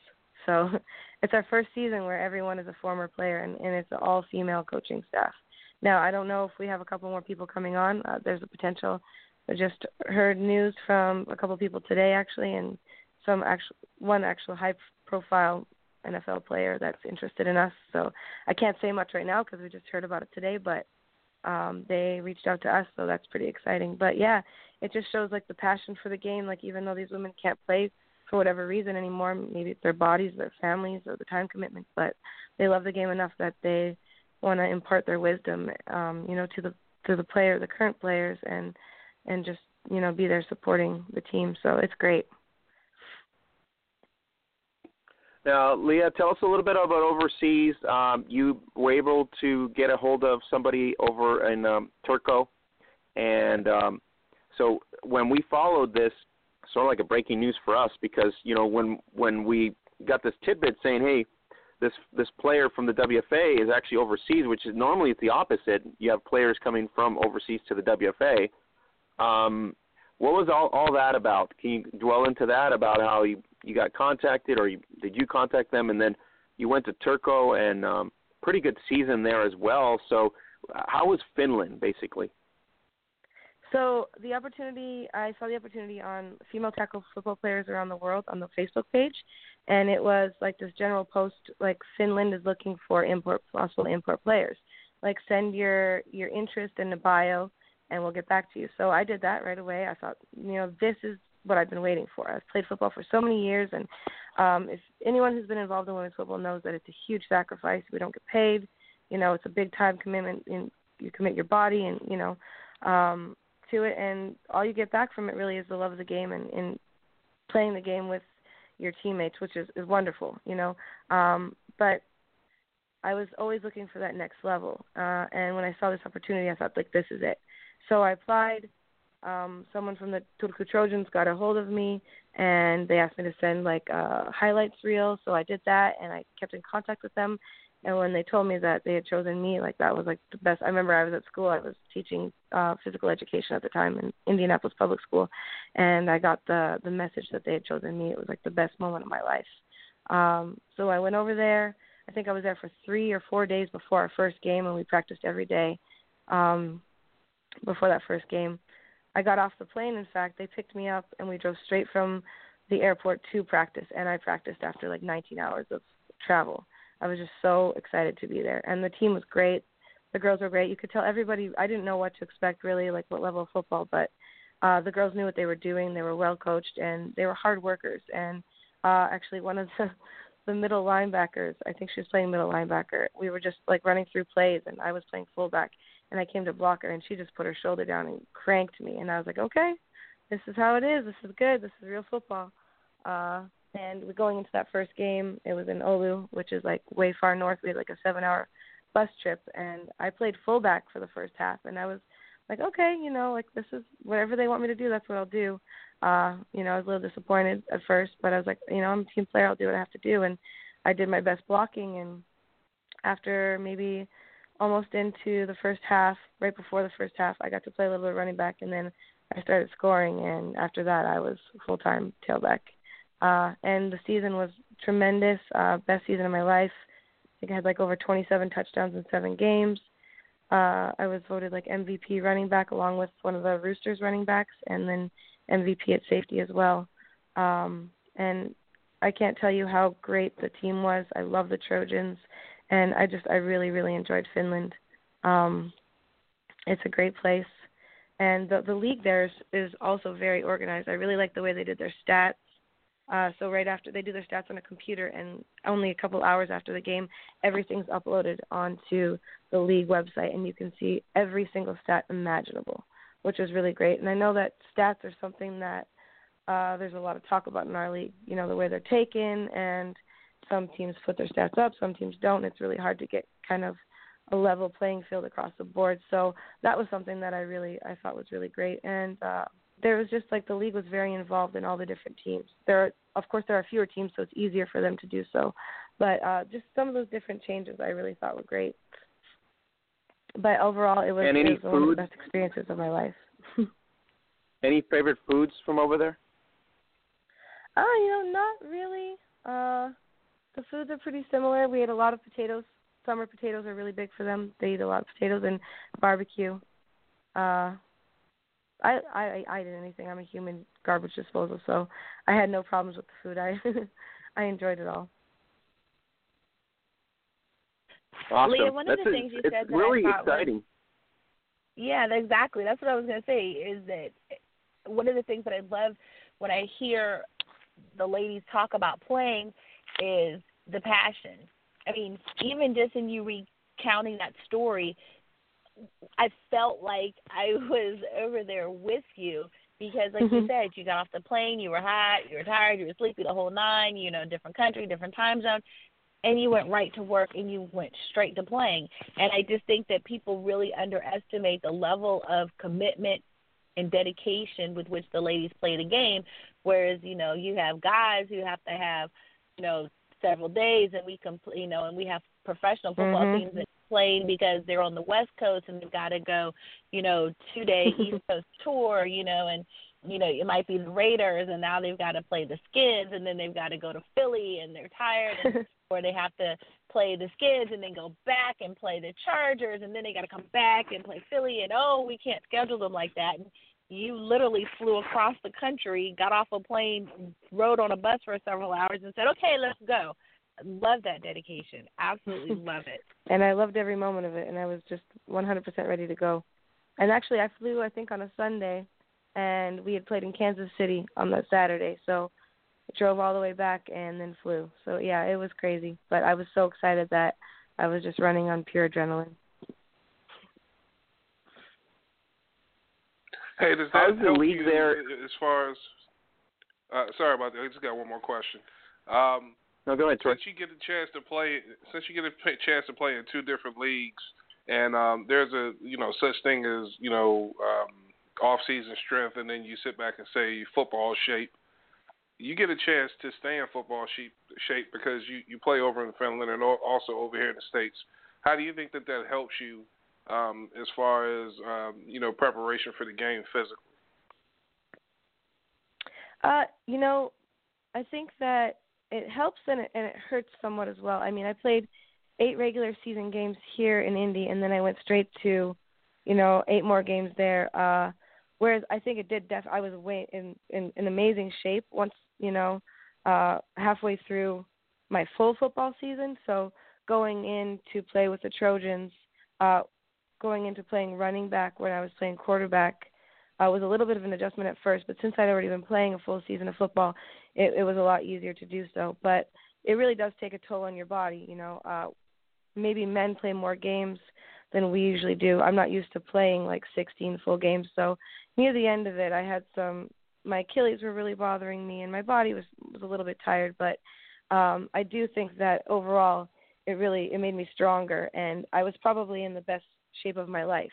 So it's our first season where everyone is a former player, and, and it's an all female coaching staff. Now, I don't know if we have a couple more people coming on. Uh, there's a potential I just heard news from a couple of people today, actually, and some actual one actual high profile NFL player that's interested in us. So I can't say much right now because we just heard about it today, but um, they reached out to us, so that's pretty exciting. But yeah, it just shows like the passion for the game. Like even though these women can't play for whatever reason anymore, maybe it's their bodies, their families, or the time commitments, but they love the game enough that they want to impart their wisdom, um, you know, to the to the player, the current players, and and just you know be there supporting the team. So it's great. Now, Lea, tell us a little bit about overseas. Um, you were able to get a hold of somebody over in um, Turku, and um, so when we followed this, sort of like a breaking news for us, because you know when when we got this tidbit saying, hey, this this player from the WFA is actually overseas, which is normally it's the opposite. You have players coming from overseas to the WFA. Um, what was all all that about? Can you dwell into that about how you you got contacted, or you, did you contact them, and then you went to Turku and um, pretty good season there as well. So, how was Finland basically? So the opportunity, I saw the opportunity on female tackle football players around the world on the Facebook page, and it was like this general post like Finland is looking for import possible import players. Like send your your interest in the bio and we'll get back to you. So I did that right away. I thought, you know, this is what I've been waiting for. I've played football for so many years, and um, if anyone who's been involved in women's football knows that it's a huge sacrifice. We don't get paid. You know, it's a big time commitment. In you commit your body and you know um, to it, and all you get back from it really is the love of the game and, and playing the game with your teammates, which is, is wonderful. You know, um, but I was always looking for that next level, uh, and when I saw this opportunity, I thought like this is it. So I applied. Um, someone from the Turku Trojans got a hold of me, and they asked me to send like a highlights reel. So I did that, and I kept in contact with them. And when they told me that they had chosen me, like that was like the best. I remember I was at school. I was teaching uh, physical education at the time in Indianapolis Public School, and I got the the message that they had chosen me. It was like the best moment of my life. Um, so I went over there. I think I was there for three or four days before our first game, and we practiced every day. Um, before that first game. I got off the plane. In fact, they picked me up and we drove straight from the airport to practice. And I practiced after like 19 hours of travel. I was just so excited to be there. And the team was great. The girls were great. You could tell everybody. I didn't know what to expect really, like what level of football, but uh, the girls knew what they were doing. They were well coached and they were hard workers. And uh, actually, one of the the middle linebackers, I think she was playing middle linebacker. We were just like running through plays, and I was playing fullback and I came to block her, and she just put her shoulder down and cranked me, and I was like, okay, this is how it is. This is good. This is real football. Uh, and we're going into that first game. It was in Oulu, which is like way far north. We had like a seven-hour bus trip, and I played fullback for the first half, and I was like, okay, you know, like this is whatever they want me to do, that's what I'll do. Uh, you know, I was a little disappointed at first, but I was like, you know, I'm a team player, I'll do what I have to do, and I did my best blocking. And after maybe almost into the first half, right before the first half, I got to play a little bit of running back, and then I started scoring, and after that, I was full time tailback. Uh, and the season was tremendous, uh, best season of my life. I think I had like over 27 touchdowns in seven games. Uh, I was voted like MVP running back along with one of the Roosters running backs, and then MVP at safety as well. Um, and I can't tell you how great the team was. I love the Trojans, and I just I really really enjoyed Finland. Um, it's a great place and the the league there is, is also very organized. I really like the way they did their stats. Uh, so right after they do their stats on a computer, and only a couple hours after the game, everything's uploaded onto the league website, and you can see every single stat imaginable, which is really great. And I know that stats are something that uh, there's a lot of talk about in our league. You know the way they're taken, and some teams put their stats up, some teams don't. It's really hard to get kind of a level playing field across the board. So that was something that I really I thought was really great. And uh, there was just like the league was very involved in all the different teams. There, are, of course, there are fewer teams, so it's easier for them to do so. But uh, just some of those different changes I really thought were great. But overall, it was, it was one of the best experiences of my life. any favorite foods from over there? Uh, you know, not really. Uh, the foods are pretty similar. We ate a lot of potatoes summer potatoes are really big for them. They eat a lot of potatoes and barbecue. Uh I I I did anything. I'm a human garbage disposal, so I had no problems with the food. I I enjoyed it all. Awesome. Lea, one That's of the a, things you said that really I thought exciting. Was, yeah, exactly. That's what I was going to say. Is that one of the things that I love when I hear the ladies talk about playing is the passion I mean, even just in you recounting that story, I felt like I was over there with you because, like mm-hmm. you said, you got off the plane, you were hot, you were tired, you were sleepy the whole nine. You know, different country, different time zone, and you went right to work and you went straight to playing. And I just think that people really underestimate the level of commitment and dedication with which the ladies play the game. Whereas, you know, you have guys who have to have, you know, several days, and we complete, you know, and we have professional football mm-hmm. teams that play because they're on the West Coast and they've got to go, you know, two day East Coast tour, you know, and you know, it might be the Raiders, and now they've got to play the Skids, and then they've got to go to Philly, and they're tired, and, or they have to play the Skids, and then go back and play the Chargers, and then they got to come back and play Philly, and oh, we can't schedule them like that. And you literally flew across the country, got off a plane, rode on a bus for several hours, and said, "Okay, let's go." Love that dedication. Absolutely love it. and I loved every moment of it, and I was just 100% ready to go. And actually, I flew I think on a Sunday, and we had played in Kansas City on that Saturday, so I drove all the way back and then flew. So yeah, it was crazy, but I was so excited that I was just running on pure adrenaline. Hey, does that How's the help league you there? as far as? Uh, sorry about that. I just got one more question. Um, no, go ahead, Troy. Since you get a chance to play, since you get a chance to play in two different leagues, and um, there's a you know such thing as you know um, off-season strength, and then you sit back and say football shape. You get a chance to stay in football shape, shape because you you play over in Finland and also over here in the states. How do you think that that helps you um, as far as um, you know preparation for the game physically? Uh, you know, I think that it helps and it, and it hurts somewhat as well. I mean, I played eight regular season games here in Indy, and then I went straight to, you know, eight more games there. Uh, whereas I think it did. Def- I was way in, in in amazing shape once, you know, uh, halfway through my full football season. So going in to play with the Trojans uh, going into playing running back when I was playing quarterback uh, was a little bit of an adjustment at first, but since I'd already been playing a full season of football, it, it was a lot easier to do so. But it really does take a toll on your body. You know, uh, maybe men play more games than we usually do. I'm not used to playing like 16 full games, so near the end of it, I had some my Achilles were really bothering me, and my body was was a little bit tired. But um, I do think that overall, it really it made me stronger, and I was probably in the best shape of my life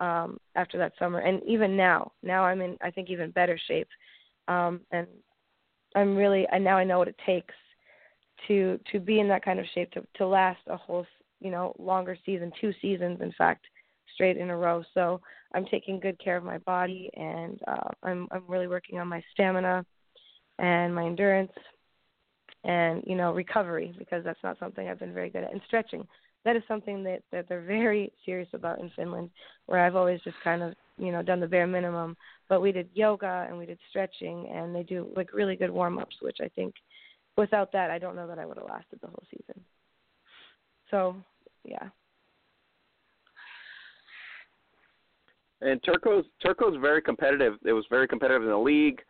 um, after that summer, and even now, now I'm in I think even better shape, um, and I'm really and now I know what it takes to to be in that kind of shape to to last a whole you know longer season, two seasons in fact, straight in a row. So I'm taking good care of my body, and uh, I'm I'm really working on my stamina and my endurance and you know recovery because that's not something I've been very good at and stretching that is something that that they're very serious about in Finland where I've always just kind of you know done the bare minimum. But we did yoga and we did stretching and they do like really good warm ups which I think without that I don't know that I would have lasted the whole season. So yeah. And Turku's Turku's very competitive. It was very competitive in the league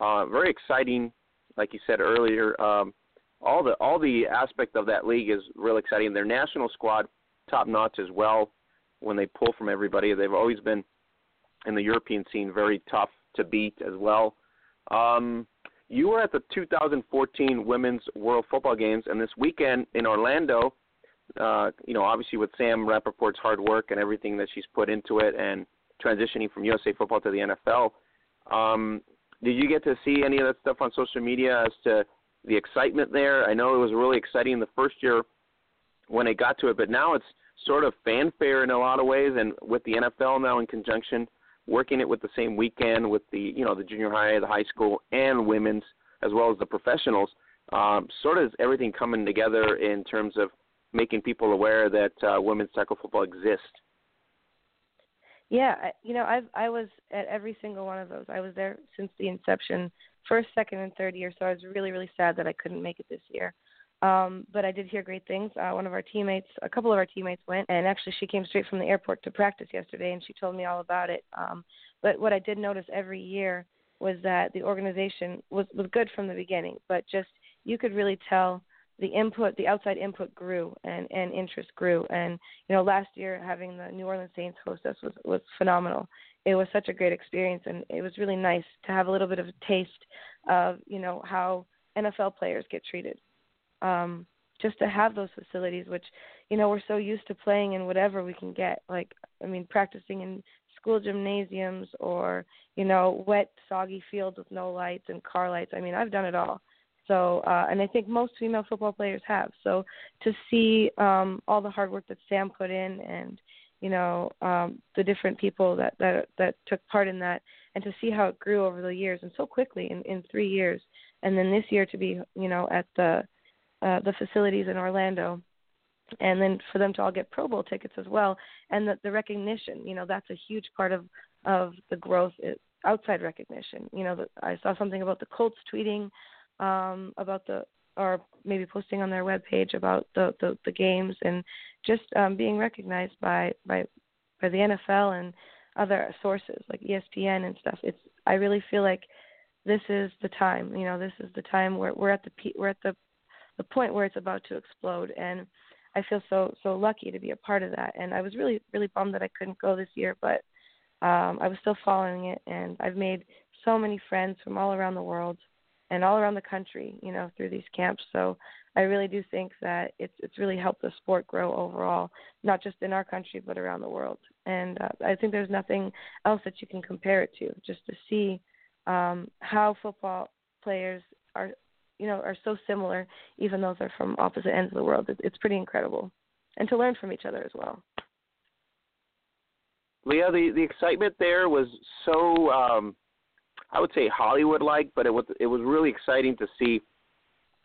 uh very exciting like you said earlier. Um, all the all the aspect of that league is really exciting. Their national squad, top notch as well. When they pull from everybody, they've always been in the European scene very tough to beat as well. Um, you were at the 2014 Women's World Football Games, and this weekend in Orlando, uh, you know, obviously with Sam Rapoport's hard work and everything that she's put into it, and transitioning from USA Football to the NFL, um, did you get to see any of that stuff on social media as to the excitement there? I know it was really exciting the first year when it got to it, but now it's sort of fanfare in a lot of ways, and with the NFL now in conjunction, working it with the same weekend with the you know the junior high, the high school, and women's as well as the professionals. Um, sort of is everything coming together in terms of making people aware that uh, women's tackle football exists. Yeah, you know, I've I was at every single one of those. I was there since the inception, first, second, and third year. So I was really, really sad that I couldn't make it this year. Um, but I did hear great things. Uh, one of our teammates, a couple of our teammates went, and actually she came straight from the airport to practice yesterday, and she told me all about it. Um, but what I did notice every year was that the organization was was good from the beginning, but just you could really tell the input, the outside input grew and, and interest grew. And, you know, last year having the New Orleans Saints host us was, was phenomenal. It was such a great experience and it was really nice to have a little bit of a taste of, you know, how NFL players get treated. Um, just to have those facilities, which, you know, we're so used to playing in whatever we can get. Like, I mean, practicing in school gymnasiums or, you know, wet, soggy fields with no lights and car lights. I mean, I've done it all so, uh, and I think most female football players have. So, to see um, all the hard work that Sam put in, and you know um, the different people that that that took part in that, and to see how it grew over the years and so quickly in in three years, and then this year to be you know at the uh, the facilities in Orlando, and then for them to all get Pro Bowl tickets as well, and the, the recognition, you know, that's a huge part of of the growth outside recognition. You know, I saw something about the Colts tweeting um, about the or maybe posting on their web page about the, the, the games and just um, being recognized by, by by the NFL and other sources like ESPN and stuff. It's I really feel like this is the time. You know, this is the time where we're at the we're at the the point where it's about to explode and I feel so so lucky to be a part of that. And I was really really bummed that I couldn't go this year, but um, I was still following it, and I've made so many friends from all around the world and all around the country, you know, through these camps. So I really do think that it's it's really helped the sport grow overall, not just in our country but around the world. And uh, I think there's nothing else that you can compare it to. Just to see um, how football players are, you know, are so similar, even though they're from opposite ends of the world. It, it's pretty incredible, and to learn from each other as well. Lea, the the excitement there was so. Um I would say Hollywood like, but it was it was really exciting to see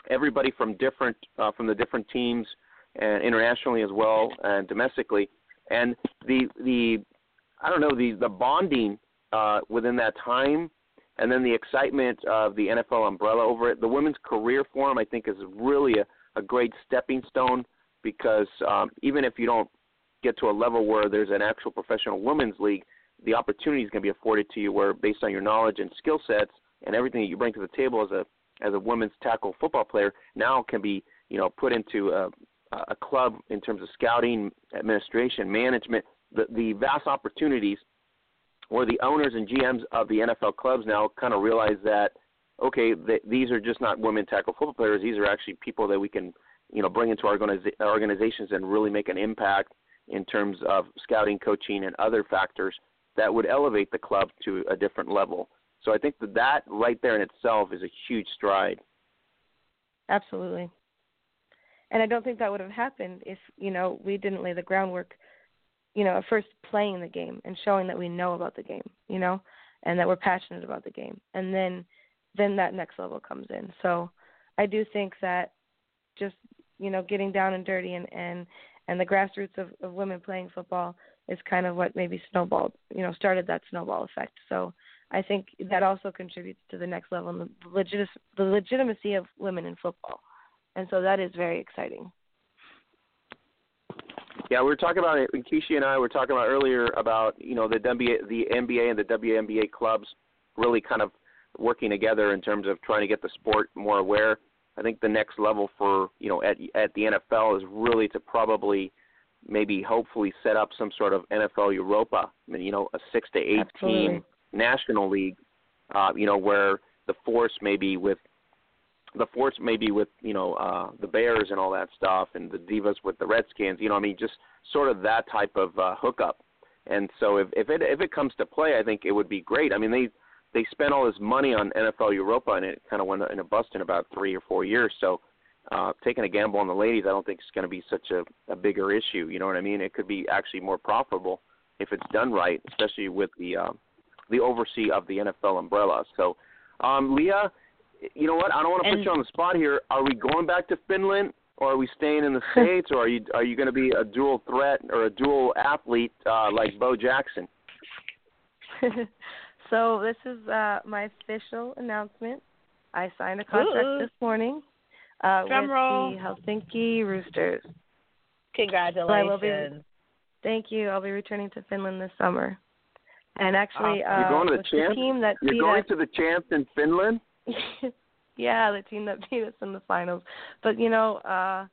everybody from different uh, from the different teams and internationally as well and domestically, and the the I don't know the the bonding uh, within that time, and then the excitement of the NFL umbrella over it. The Women's Career Forum I think is really a, a great stepping stone because um, even if you don't get to a level where there's an actual professional women's league, the opportunity is going to be afforded to you where based on your knowledge and skill sets and everything that you bring to the table as a as a women's tackle football player now can be you know put into a, a club in terms of scouting, administration, management, the, the vast opportunities where the owners and GMs of the NFL clubs now kind of realize that okay, th- these are just not women tackle football players; these are actually people that we can you know bring into our organiza- organizations and really make an impact in terms of scouting, coaching, and other factors that would elevate the club to a different level. So I think that that right there in itself is a huge stride. Absolutely. And I don't think that would have happened if, you know, we didn't lay the groundwork, you know, first playing the game and showing that we know about the game, you know, and that we're passionate about the game. And then then that next level comes in. So I do think that just, you know, getting down and dirty and and and the grassroots of, of women playing football is kind of what maybe snowballed, you know, started that snowball effect. So I think that also contributes to the next level and the, legit- the legitimacy of women in football. And so that is very exciting. Yeah, we were talking about it. Kishi and I were talking about earlier about you know the NBA, the NBA and the WNBA clubs really kind of working together in terms of trying to get the sport more aware. I think the next level for you know at at the NFL is really to probably maybe hopefully set up some sort of NFL Europa. You know, a six to eight Absolutely. team national league. Uh, you know, where the force maybe with the force maybe with you know uh, the Bears and all that stuff, and the Divas with the Redskins. You know, I mean, just sort of that type of uh, hookup. And so if if it if it comes to play, I think it would be great. I mean, they they spent all this money on NFL Europa, and it kind of went in a bust in about three or four years. So uh, taking a gamble on the ladies, I don't think is going to be such a, a bigger issue. You know what I mean? It could be actually more profitable if it's done right, especially with the uh, the oversee of the NFL umbrella. So, um, Lea, you know what? I don't want to put you on the spot here. Are we going back to Finland, or are we staying in the states, or are you are you going to be a dual threat or a dual athlete uh, like Bo Jackson? so this is uh, my official announcement. I signed a contract Ooh. this morning uh, Drum with roll. the Helsinki Roosters. Congratulations. Thank you. I'll be returning to Finland this summer. And actually, uh, You're going to the with champs? team that You're going us, to the champs in Finland. yeah, the team that beat us in the finals. But you know, uh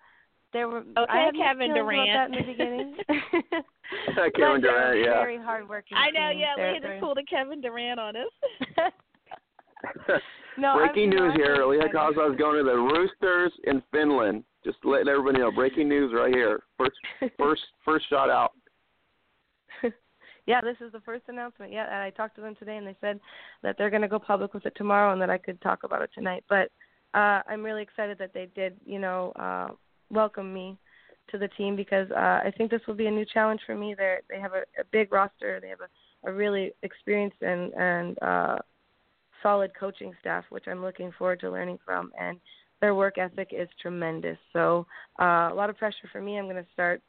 there were I Okay, had Kevin feelings about Durant. that in the beginning. Kevin Durant, yeah. Very hardworking. I know, yeah, we had Lea they're- just pulled a Kevin Durant on us. no, breaking I'm, news here. Lea excited. Kaszas going to the Roosters in Finland. Just letting everybody know. Breaking news right here. First, first, first shot out. yeah, this is the first announcement. Yeah, and I talked to them today, and they said that they're going to go public with it tomorrow, and that I could talk about it tonight. But uh, I'm really excited that they did, you know, uh, welcome me to the team because uh, I think this will be a new challenge for me. They they have a, a big roster. They have a, a really experienced and and uh, solid coaching staff, which I'm looking forward to learning from. And their work ethic is tremendous. So uh, a lot of pressure for me. I'm going to start,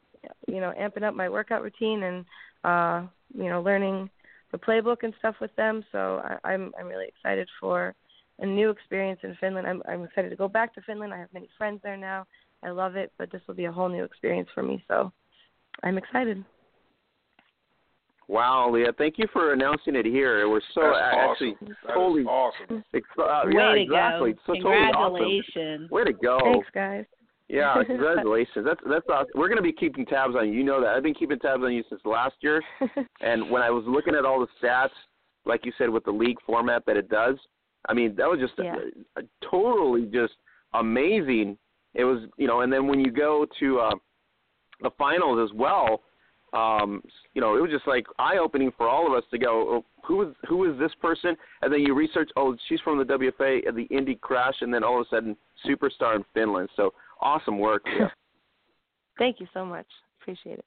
you know, amping up my workout routine and uh, you know, learning the playbook and stuff with them. So I, I'm I'm really excited for a new experience in Finland. I'm I'm excited to go back to Finland. I have many friends there now. I love it, but this will be a whole new experience for me. So I'm excited. Wow, Lea, thank you for announcing it here. It was so That's actually awesome. Totally awesome. ex- uh, Way yeah, to exactly. go. So totally awesome. Congratulations. Way to go. Thanks, guys. Yeah, congratulations. That's that's awesome. We're going to be keeping tabs on you. You know that. I've been keeping tabs on you since last year. And when I was looking at all the stats, like you said, with the league format that it does, I mean, that was just Yeah. a, a totally just amazing. It was, you know, and then when you go to uh, the finals as well, um, you know, it was just like eye opening for all of us to go, oh, who is who is this person? And then you research, oh, she's from the WFA, and the Indy Crash, and then all of a sudden, superstar in Finland. So awesome work. Lea. Thank you so much. Appreciate it.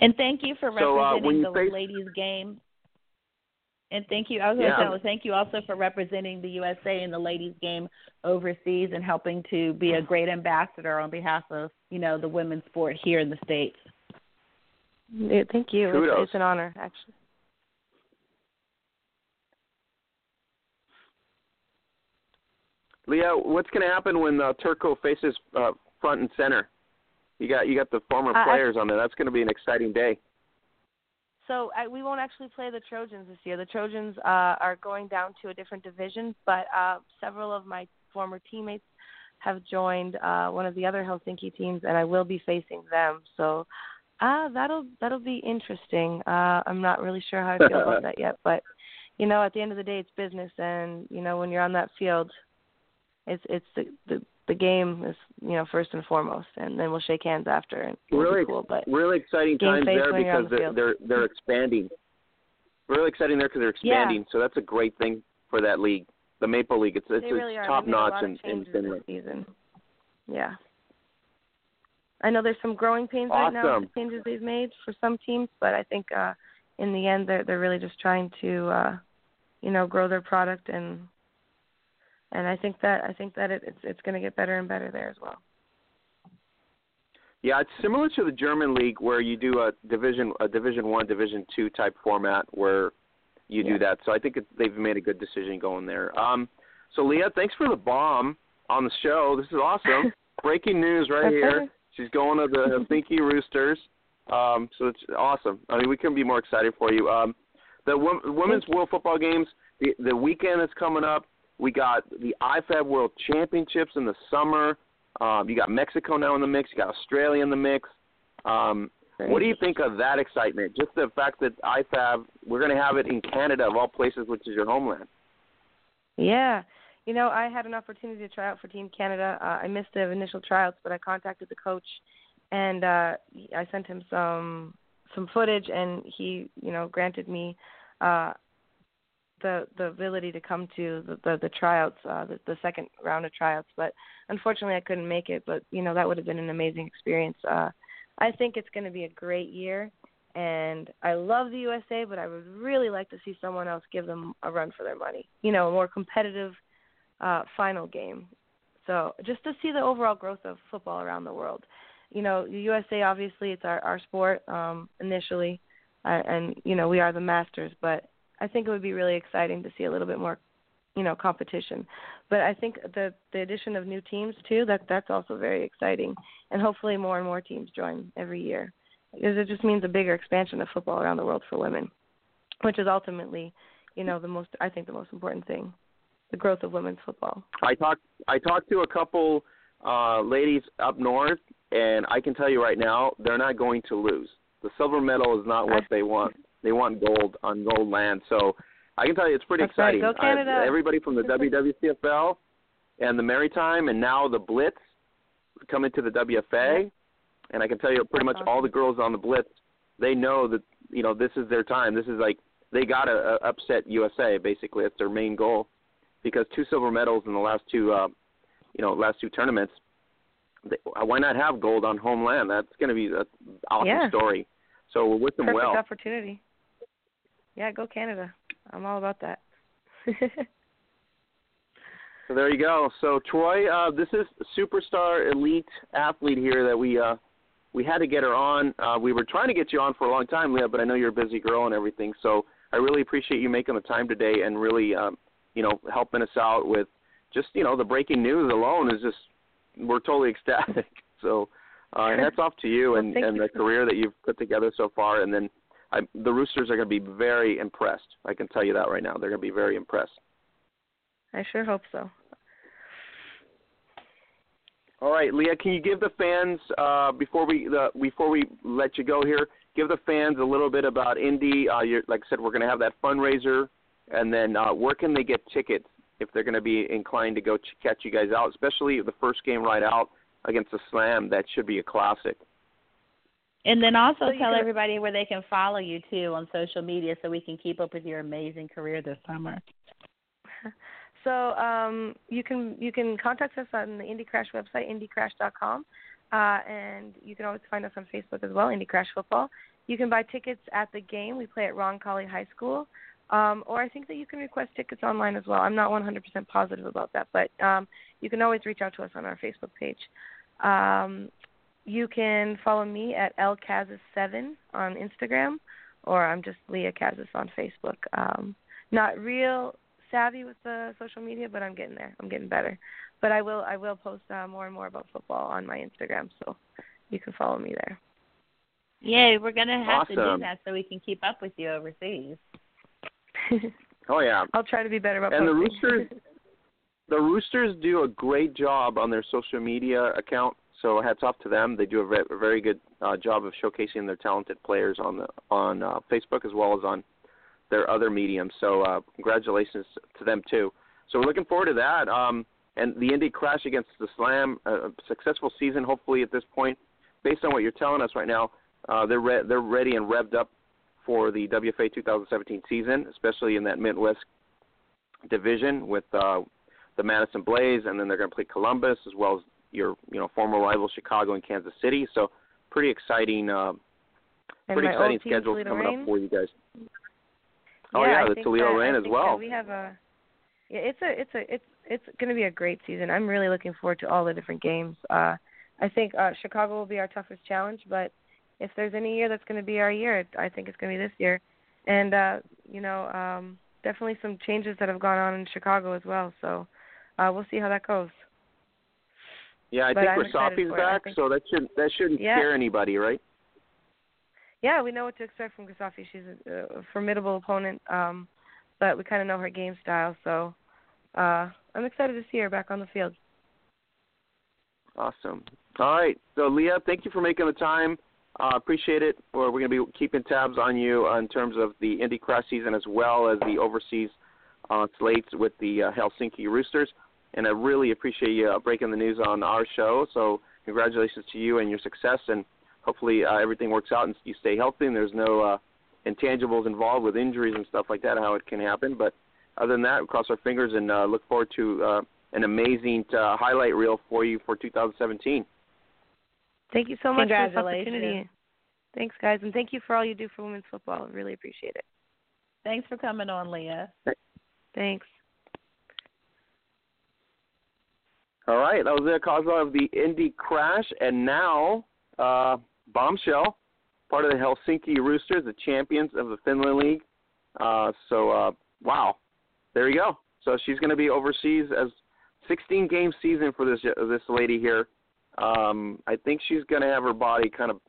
And thank you for So, uh, representing you the face- ladies game. And thank you. I was going to Yeah. say, thank you also for representing the USA in the ladies game overseas and helping to be a great ambassador on behalf of you know the women's sport here in the states. Thank you. It's, Kudos. it's an honor, actually. Lea, what's going to happen when uh, Turku faces uh, front and center? You got you got the former Uh, I- players on there. That's going to be an exciting day. So I, we won't actually play the Trojans this year. The Trojans uh, are going down to a different division, but uh, several of my former teammates have joined uh, one of the other Helsinki teams, and I will be facing them. So uh, that'll that'll be interesting. Uh, I'm not really sure how I feel about that yet, but you know, at the end of the day, it's business, and you know, when you're on that field, it's it's the the, the game is you know first and foremost, and then we'll shake hands after. And really cool, but really exciting times there because the they're, they're they're expanding. Really exciting there because they're expanding, yeah. so that's a great thing for that league, the Maple League. It's it's, really it's top notch in, in Finland. Season. Yeah. I know there's some growing pains awesome. right now with the changes they've made for some teams, but I think uh in the end they're they're really just trying to uh you know grow their product and and I think that I think that it, it's it's going to get better and better there as well. Yeah, it's similar to the German league where you do a division a division 1 division 2 type format where you yeah. do that. So I think it, they've made a good decision going there. Um so Lea, thanks for the bomb on the show. This is awesome. Breaking news right here. She's going to the Helsinki Roosters. Um, so it's awesome. I mean, we couldn't be more excited for you. Um, the women's World Football Games, the the weekend is coming up. We got the IFAF World Championships in the summer. Um, you got Mexico now in the mix. You got Australia in the mix. Um, what do you think of that excitement? Just the fact that IFAF, we're going to have it in Canada of all places, which is your homeland. Yeah. You know, I had an opportunity to try out for Team Canada. Uh, I missed the initial tryouts, but I contacted the coach, and uh, I sent him some some footage, and he, you know, granted me uh, the the ability to come to the the, the tryouts, uh, the, the second round of tryouts. But unfortunately, I couldn't make it. But you know, that would have been an amazing experience. Uh, I think it's going to be a great year, and I love the USA, but I would really like to see someone else give them a run for their money. You know, a more competitive uh, final game. So just to see the overall growth of football around the world. You know, the USA obviously it's our our sport um, initially, uh, and you know we are the masters. But I think it would be really exciting to see a little bit more, you know, competition. But I think the the addition of new teams too that that's also very exciting, and hopefully more and more teams join every year, because it just means a bigger expansion of football around the world for women, which is ultimately, you know, the most I think the most important thing the growth of women's football. I talked I talked to a couple uh, ladies up north, and I can tell you right now, they're not going to lose. The silver medal is not what they want. They want gold on gold land. So I can tell you, it's pretty That's exciting. Right. Go Canada. Uh, everybody from the WWCFL and the Maritime, and now the Blitz coming to the WFA. And I can tell you, pretty much all the girls on the Blitz, they know that you know this is their time. This is like they got to uh, upset USA. Basically, that's their main goal because two silver medals in the last two, uh, you know, last two tournaments. They, why not have gold on homeland? That's going to be an awesome yeah. story. So we'll wish them Perfect well. opportunity. Yeah, go Canada. I'm all about that. so there you go. So Troy, uh, this is superstar elite athlete here that we uh, we had to get her on. Uh, we were trying to get you on for a long time, Lea, but I know you're a busy girl and everything. So I really appreciate you making the time today and really um, you know, helping us out with just, you know, the breaking news alone is just we're totally ecstatic. So uh hats off to you and, well, and you. the career that you've put together so far and then I, the Roosters are going to be very impressed. I can tell you that right now. They're going to be very impressed. I sure hope so. All right, Lea, can you give the fans uh, before we the, before we let you go here? Give the fans a little bit about Indy. Uh, you're, like I said, we're going to have that fundraiser and then uh, where can they get tickets if they're going to be inclined to go ch- catch you guys out, especially the first game right out against the Slam? That should be a classic. And then also so tell can... everybody where they can follow you too on social media so we can keep up with your amazing career this summer. So um, you can you can contact us on the Indy Crash website, indycrash.com, uh, and you can always find us on Facebook as well, Indy Crash Football. You can buy tickets at the game. We play at Roncalli High School. Um, or I think that you can request tickets online as well. I'm not 100% positive about that, but um, you can always reach out to us on our Facebook page. Um, you can follow me at lkazis7 on Instagram, or I'm just Lea Kaszas on Facebook. Um, not real savvy with the social media, but I'm getting there. I'm getting better. But I will I will post uh, more and more about football on my Instagram, so you can follow me there. Yeah, we're gonna have awesome. to do that so we can keep up with you overseas. oh yeah. I'll try to be better about and posting. the Roosters. the Roosters do a great job on their social media account. So hats off to them. They do a very, a very good uh, job of showcasing their talented players on the on uh, Facebook as well as on their other mediums. So uh, congratulations to them too. So we're looking forward to that. Um, and the Indy Crash against the Slam, a successful season hopefully at this point. Based on what you're telling us right now, uh, they're re- they're ready and revved up for the WFA 2017 season, especially in that Midwest division with uh, the Madison Blaze, and then they're going to play Columbus as well as your you know former rivals Chicago and Kansas City. So pretty exciting, uh, pretty exciting schedule coming Reign. up for you guys. Oh yeah, I the Toledo I as well. We have a yeah, it's a it's a it's it's going to be a great season. I'm really looking forward to all the different games. Uh I think uh Chicago will be our toughest challenge, but if there's any year that's going to be our year, I think it's going to be this year. And uh, you know, um definitely some changes that have gone on in Chicago as well. So uh we'll see how that goes. Yeah, I but think I'm excited Rasafi's for it. I back, so that shouldn't that shouldn't Yeah. scare anybody, right? Yeah, we know what to expect from Kasafi. She's a, a formidable opponent, um, but we kind of know her game style. So uh, I'm excited to see her back on the field. Awesome. All right. So, Lea, thank you for making the time. Uh, appreciate it. Or we're going to be keeping tabs on you in terms of the Indy Crash season as well as the overseas uh, slates with the uh, Helsinki Roosters. And I really appreciate you uh, breaking the news on our show. So, congratulations to you and your success. And hopefully, uh, everything works out and you stay healthy and there's no uh, intangibles involved with injuries and stuff like that, how it can happen. But other than that, we cross our fingers and uh, look forward to uh, an amazing uh, highlight reel for you for 2017. Thank you so much for this opportunity. Thanks, guys, and thank you for all you do for women's football. I really appreciate it. Thanks for coming on, Lea. Thanks. All right, that was the cause of the Indy crash, and now uh, Bombshell, part of the Helsinki Roosters, the champions of the Finland League. Uh, so, uh, wow, there you go. So she's going to be overseas as 16 game season for this this lady here. Um, I think she's going to have her body kind of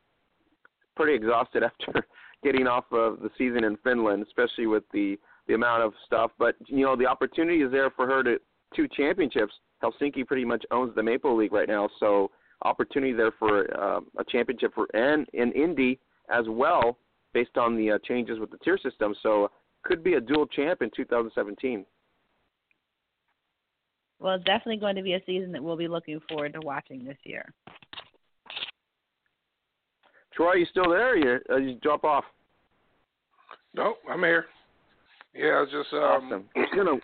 pretty exhausted after getting off of the season in Finland, especially with the the amount of stuff. But you know, the opportunity is there for her to two championships. Helsinki pretty much owns the Maple League right now, so opportunity there for uh, a championship for and in Indy as well, based on the uh, changes with the tier system. So could be a dual champ in 2017. Well, it's definitely going to be a season that we'll be looking forward to watching this year. Troy, are you still there? Or you, uh, you drop off? Nope, I'm here. Yeah, I was just um, awesome. you know,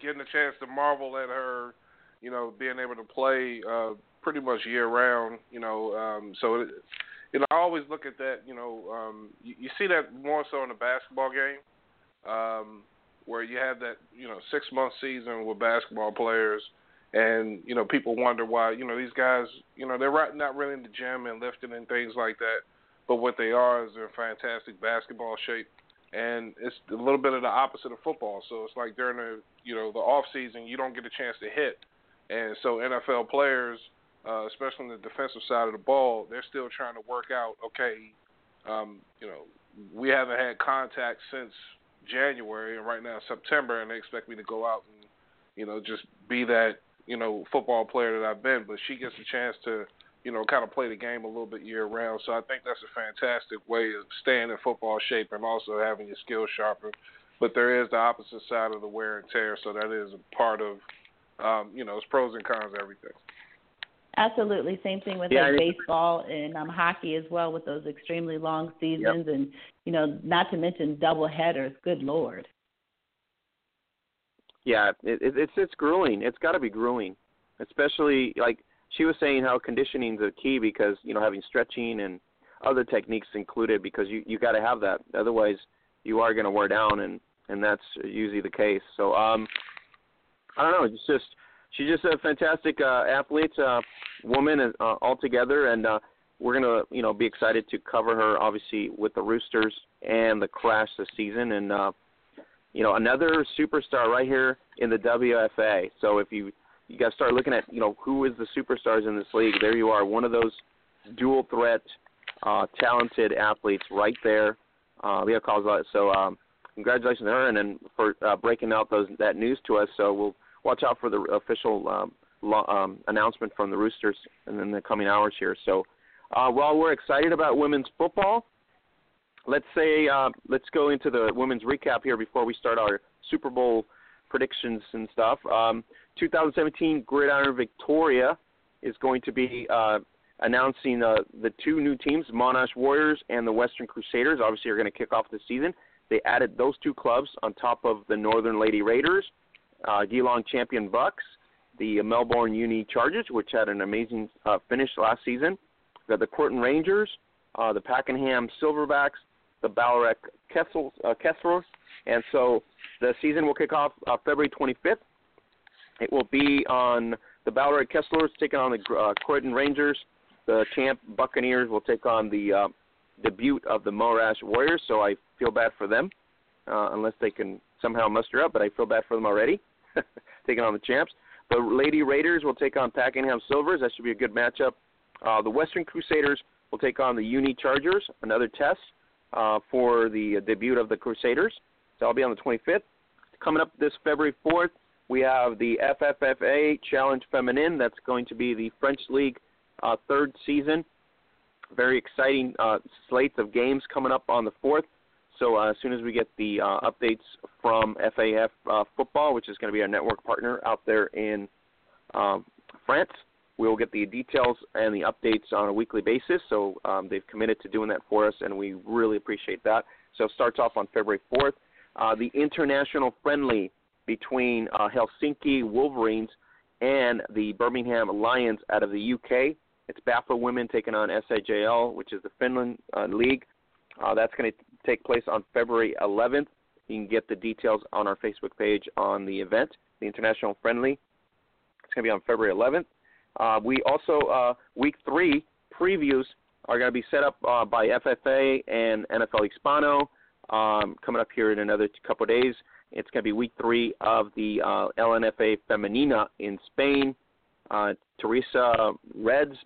getting a chance to marvel at her, you know, being able to play uh, pretty much year round. You know, um, so it, you know, I always look at that. You know, um, you, you see that more so in the basketball game, um, where you have that you know six month season with basketball players, and you know people wonder why you know these guys you know they're not really in the gym and lifting and things like that, but what they are is they're in fantastic basketball shape. And it's a little bit of the opposite of football. So it's like during the you know the off season, you don't get a chance to hit, and so NFL players, uh, especially on the defensive side of the ball, they're still trying to work out. Okay, um, you know, we haven't had contact since January, and right now September, and they expect me to go out and you know just be that you know football player that I've been. But she gets a chance to you know kind of play the game a little bit year round. So I think that's a fantastic way of staying in football shape and also having your skills sharpened. But there is the opposite side of the wear and tear, so that is a part of um, you know it's pros and cons everything. Absolutely, same thing with Yeah, like baseball and um, hockey as well, with those extremely long seasons, and you know, not to mention double headers. Good lord. Yeah, it, it, it's it's grueling. It's got to be grueling, especially like she was saying how conditioning's a key because you know having stretching and other techniques included because you you got to have that. Otherwise, you are going to wear down, and and that's usually the case. So um, I don't know. It's just she's just a fantastic uh, athlete, uh, woman uh, altogether, and uh, we're gonna you know be excited to cover her obviously with the Roosters and the Crash this season, and uh, you know another superstar right here in the WFA. So if you you to start looking at you know who is the superstars in this league, there you are, one of those dual threat, uh, talented athletes right there. Uh, Lea Kaszas. So um, congratulations to her, and then for uh, breaking out those that news to us. So we'll watch out for the official um, lo- um, announcement from the Roosters in the coming hours here. So, uh, while we're excited about women's football, let's say uh, let's go into the women's recap here before we start our Super Bowl predictions and stuff. Um, 2017 Gridiron Victoria is going to be uh, announcing uh, the two new teams, Monash Warriors and the Western Crusaders. Obviously, are going to kick off the season. They added those two clubs on top of the Northern Lady Raiders, uh, Geelong Champion Bucks, the Melbourne Uni Chargers, which had an amazing uh, finish last season. We the Croydon Rangers, uh, the Pakenham Silverbacks, the Ballarat Kestrels, uh, and so the season will kick off uh, February 25th. It will be on the Ballarat Kesselers taking on the uh, Croydon Rangers. The champ Buccaneers will take on the uh, debut of the Monash Warriors. So I feel bad for them, uh, unless they can somehow muster up. But I feel bad for them already, taking on the champs. The Lady Raiders will take on Pakenham Silvers. That should be a good matchup. Uh, the Western Crusaders will take on the Uni Chargers. Another test uh, for the debut of the Crusaders. So I'll be on the 25th. Coming up this February 4th, we have the FFFA Challenge Feminine. That's going to be the French League uh, third season. Very exciting uh, slates of games coming up on the 4th. So uh, as soon as we get the uh, updates from FAF uh, Football, which is going to be our network partner out there in um, France, we will get the details and the updates on a weekly basis. So um, they've committed to doing that for us, and we really appreciate that. So it starts off on February 4th. Uh, the international friendly between uh, Helsinki Wolverines and the Birmingham Lions out of the UK. It's BAFA women taking on SIJL, which is the Finland uh, league. Uh, that's going to take place on February 11th. You can get the details on our Facebook page on the event, the international friendly. It's going to be on February 11th. Uh, we also uh, week three previews are going to be set up uh, by FFA and NFL Hispano um, coming up here in another couple of days. It's going to be week three of the uh, LNFA Femenina in Spain. Uh, Teresa Reds,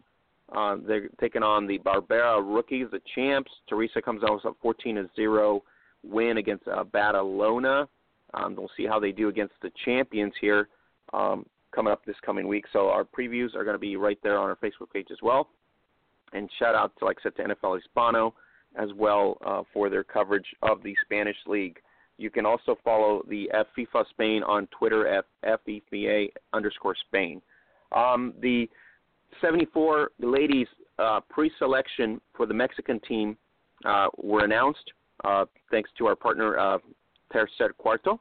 uh, they're taking on the Barbera Rookies, the champs. Teresa comes out with a 14 0 win against uh, Badalona. Um, we'll see how they do against the champions here um, coming up this coming week. So our previews are going to be right there on our Facebook page as well. And shout out to, like I said, to NFL Hispano as well uh, for their coverage of the Spanish League. You can also follow the FIFA Spain on Twitter at FIFA underscore Spain. Um, the 74 ladies uh, pre-selection for the Mexican team uh, were announced uh, thanks to our partner uh, Tercer Cuarto.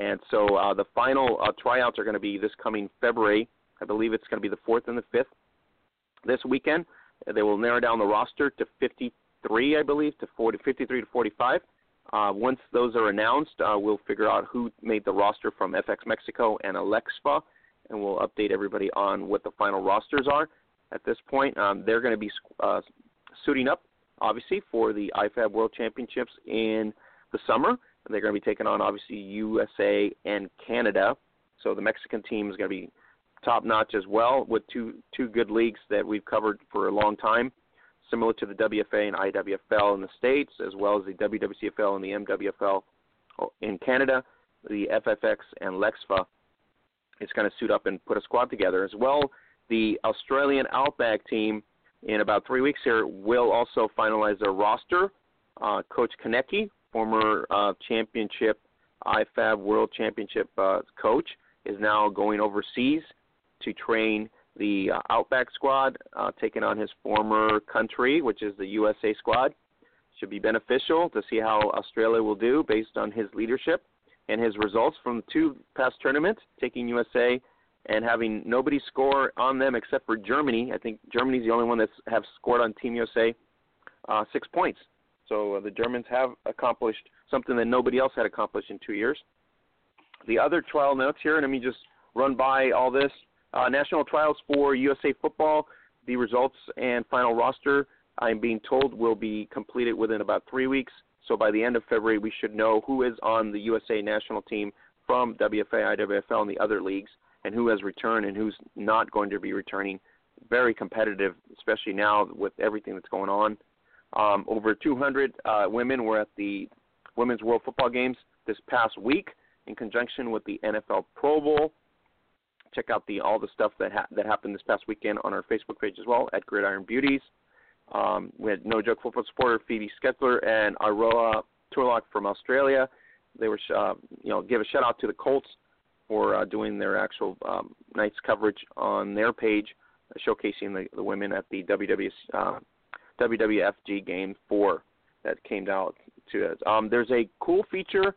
And so uh, the final uh, tryouts are going to be this coming February. I believe it's going to be the 4th and the 5th this weekend. They will narrow down the roster to 53, I believe, to 40, 53 to 45. Uh, once those are announced, we'll figure out who made the roster from FX Mexico and Alexfa, and we'll update everybody on what the final rosters are. At this point, um, they're going to be uh, suiting up, obviously, for the IFAF World Championships in the summer. They're going to be taking on, obviously, USA and Canada. So the Mexican team is going to be top notch as well, with two two good leagues that we've covered for a long time similar to the WFA and IWFL in the States, as well as the WWCFL and the MWFL in Canada, the FFX and Lexfa is going to suit up and put a squad together. As well, the Australian Outback team in about three weeks here will also finalize their roster. Uh, Coach Konecki, former uh, championship IFAF World Championship uh, coach, is now going overseas to train the uh, Outback squad, uh, taking on his former country, which is the USA squad. Should be beneficial to see how Australia will do based on his leadership and his results from two past tournaments, taking USA and having nobody score on them except for Germany. I think Germany's the only one that's have scored on Team USA uh, six points. So uh, the Germans have accomplished something that nobody else had accomplished in two years. The other trial notes here, and let me just run by all this. Uh, national trials for USA football, the results and final roster, I'm being told, will be completed within about three weeks. So by the end of February, we should know who is on the USA national team from WFA, IWFL, and the other leagues, and who has returned and who's not going to be returning. Very competitive, especially now with everything that's going on. Um, over 200 uh, women were at the Women's World Football Games this past week in conjunction with the NFL Pro Bowl check out the all the stuff that ha- that happened this past weekend on our Facebook page as well at Gridiron Beauties. Um, we had No Joke Football supporter Phoebe Schecter and Aroa Turlock from Australia. They were, uh, you know, give a shout out to the Colts for uh, doing their actual um, night's coverage on their page, uh, showcasing the, the women at the WWS, uh, WWFG Game 4 that came out to us. Um, there's a cool feature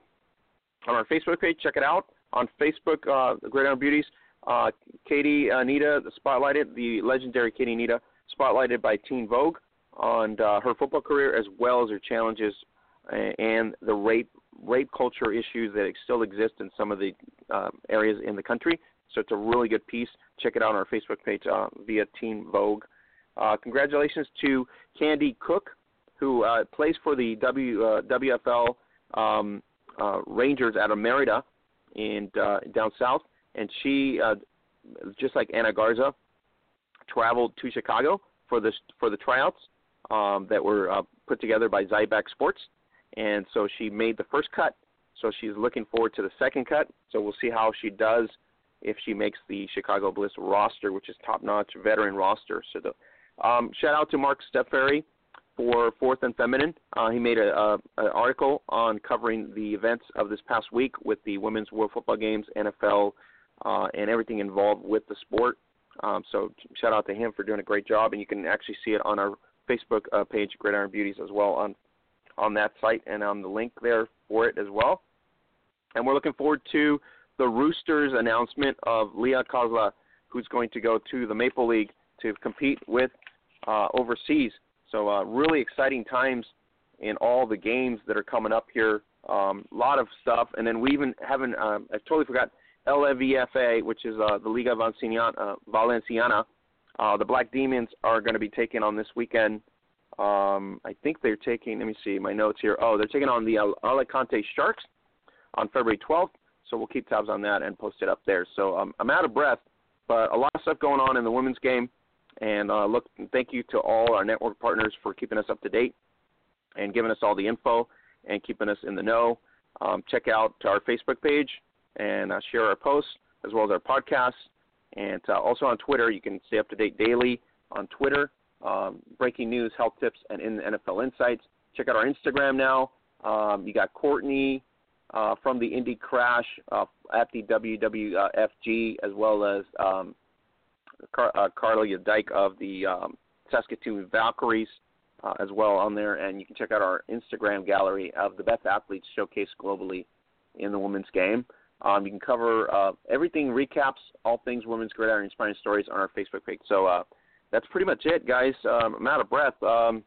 on our Facebook page. Check it out on Facebook. Uh, the Gridiron Beauties. Uh, Katie Anita the spotlighted the legendary Katie Anita spotlighted by Teen Vogue on uh, her football career as well as her challenges and the rape rape culture issues that still exist in some of the uh, areas in the country. So it's a really good piece. Check it out on our Facebook page uh, via Teen Vogue. Uh, congratulations to Candy Cook, who uh, plays for the w, uh, WFL um, Rangers out of Merida in down south, and she, just like Anna Garza, traveled to Chicago for the for the tryouts um, that were put together by Zyback Sports and so she made the first cut. So she's looking forward to the second cut. So we'll see how she does if she makes the Chicago Bliss roster, which is top-notch veteran roster. So the, um, shout out to Mark Steffery for Fourth and Feminine. Uh, he made a, a, an article on covering the events of this past week with the Women's World Football Games, NFL, uh, and everything involved with the sport. Um, so shout out to him for doing a great job, and you can actually see it on our Facebook uh, page, Gridiron Beauties, as well on on that site and on the link there for it as well. And we're looking forward to the Roosters announcement of Lea Kaszas, who's going to go to the Maple League to compete with uh, overseas. So uh, really exciting times in all the games that are coming up here. A um, lot of stuff, and then we even haven't. Uh, I totally forgot LVFA, which is uh, the Liga Valenciana. Uh, Valenciana. Uh, the Black Demons are going to be taking on this weekend um, I think they're taking. Let me see my notes here. Oh, they're taking on the Alicante Sharks on February 12th. So we'll keep tabs on that and post it up there. So um, I'm out of breath, but a lot of stuff going on in the women's game. And uh, look, thank you to all our network partners for keeping us up to date and giving us all the info and keeping us in the know. Um, check out our Facebook page and uh, share our posts as well as our podcasts. And uh, also on Twitter, you can stay up to date daily on Twitter um, breaking news, health tips, and in NFL insights. Check out our Instagram now. Um, you got Courtney uh, from the Indy Crash uh, at the WWFG, as well as um, Car- uh, Carly Dyke of the um, Saskatoon Valkyries uh, as well on there. And you can check out our Instagram gallery of the best athletes showcased globally in the women's game. Um, you can cover uh, everything, recaps, all things women's gridiron inspiring stories on our Facebook page. So uh, that's pretty much it, guys. Um, I'm out of breath. Um,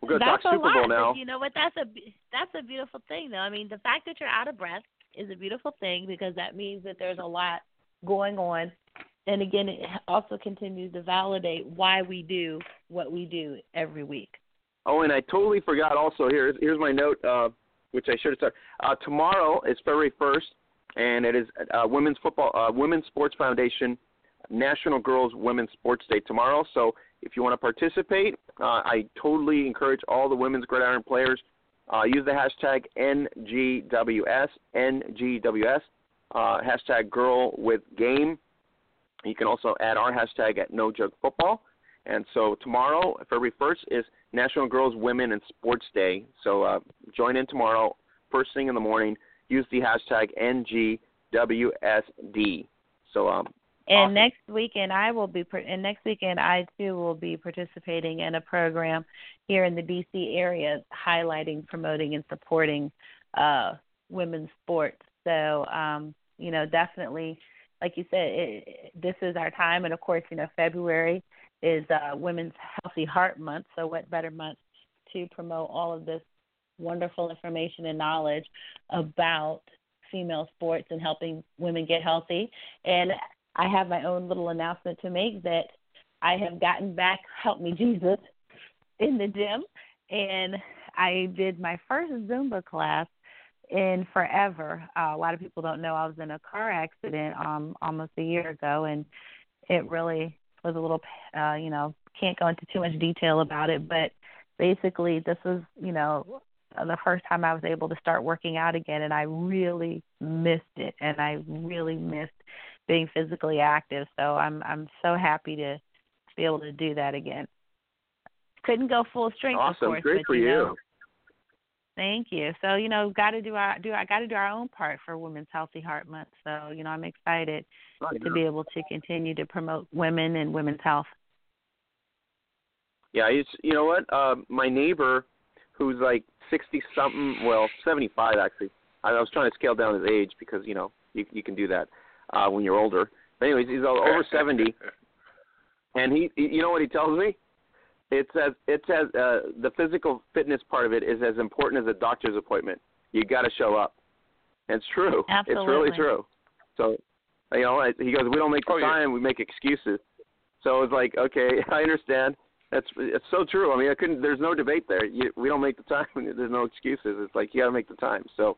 we're going to talk Super lot, Bowl now. You know what? That's a that's a beautiful thing, though. I mean, the fact that you're out of breath is a beautiful thing because that means that there's a lot going on. And again, it also continues to validate why we do what we do every week. Oh, and I totally forgot. Also, here's here's my note, uh, which I should have said. Uh, tomorrow is February 1st, and it is uh, Women's Football uh, Women's Sports Foundation National Girls Women's Sports Day tomorrow. So if you want to participate, uh, I totally encourage all the women's gridiron players uh, use the hashtag NGWS NGWS uh, hashtag Girl with Game. You can also add our hashtag at No Joke Football. And so tomorrow, February 1st, is National Girls Women and Sports Day. So uh, join in tomorrow, first thing in the morning. Use the hashtag NGWSD. So um, and awesome. next weekend, I will be. And next weekend, I too will be participating in a program here in the D.C. area, highlighting, promoting, and supporting uh, women's sports. So, um, you know, definitely, like you said, it, this is our time, and of course, you know, February is uh, Women's Healthy Heart Month. So, what better month to promote all of this wonderful information and knowledge about female sports and helping women get healthy. And I have my own little announcement to make that I have gotten back, help me Jesus, in the gym, and I did my first Zumba class in forever. Uh, a lot of people don't know I was in a car accident um almost a year ago, and it really was a little, uh, you know, can't go into too much detail about it, but basically this was, you know, the first time I was able to start working out again, and I really missed it, and I really missed being physically active. So I'm I'm so happy to be able to do that again. Couldn't go full strength, awesome. of course, Great but for you. you. Know, Thank you. So you know, got to do our do I got to do our own part for Women's Healthy Heart Month. So you know, I'm excited Oh, to be able to continue to promote women and women's health. Yeah, it's you know what? Uh, my neighbor, who's like sixty something, well seventy five actually. I, I was trying to scale down his age because you know you you can do that uh, when you're older. But anyways, he's over seventy, and he, he you know what he tells me? It says it says uh, the physical fitness part of it is as important as a doctor's appointment. You got to show up. And it's true. Absolutely. It's really true. So, you know, he goes, we don't make the Oh, yeah. time, we make excuses. So it's like, okay, I understand. That's it's so true. I mean, I couldn't. There's no debate there. You, we don't make the time. There's no excuses. It's like you got to make the time. So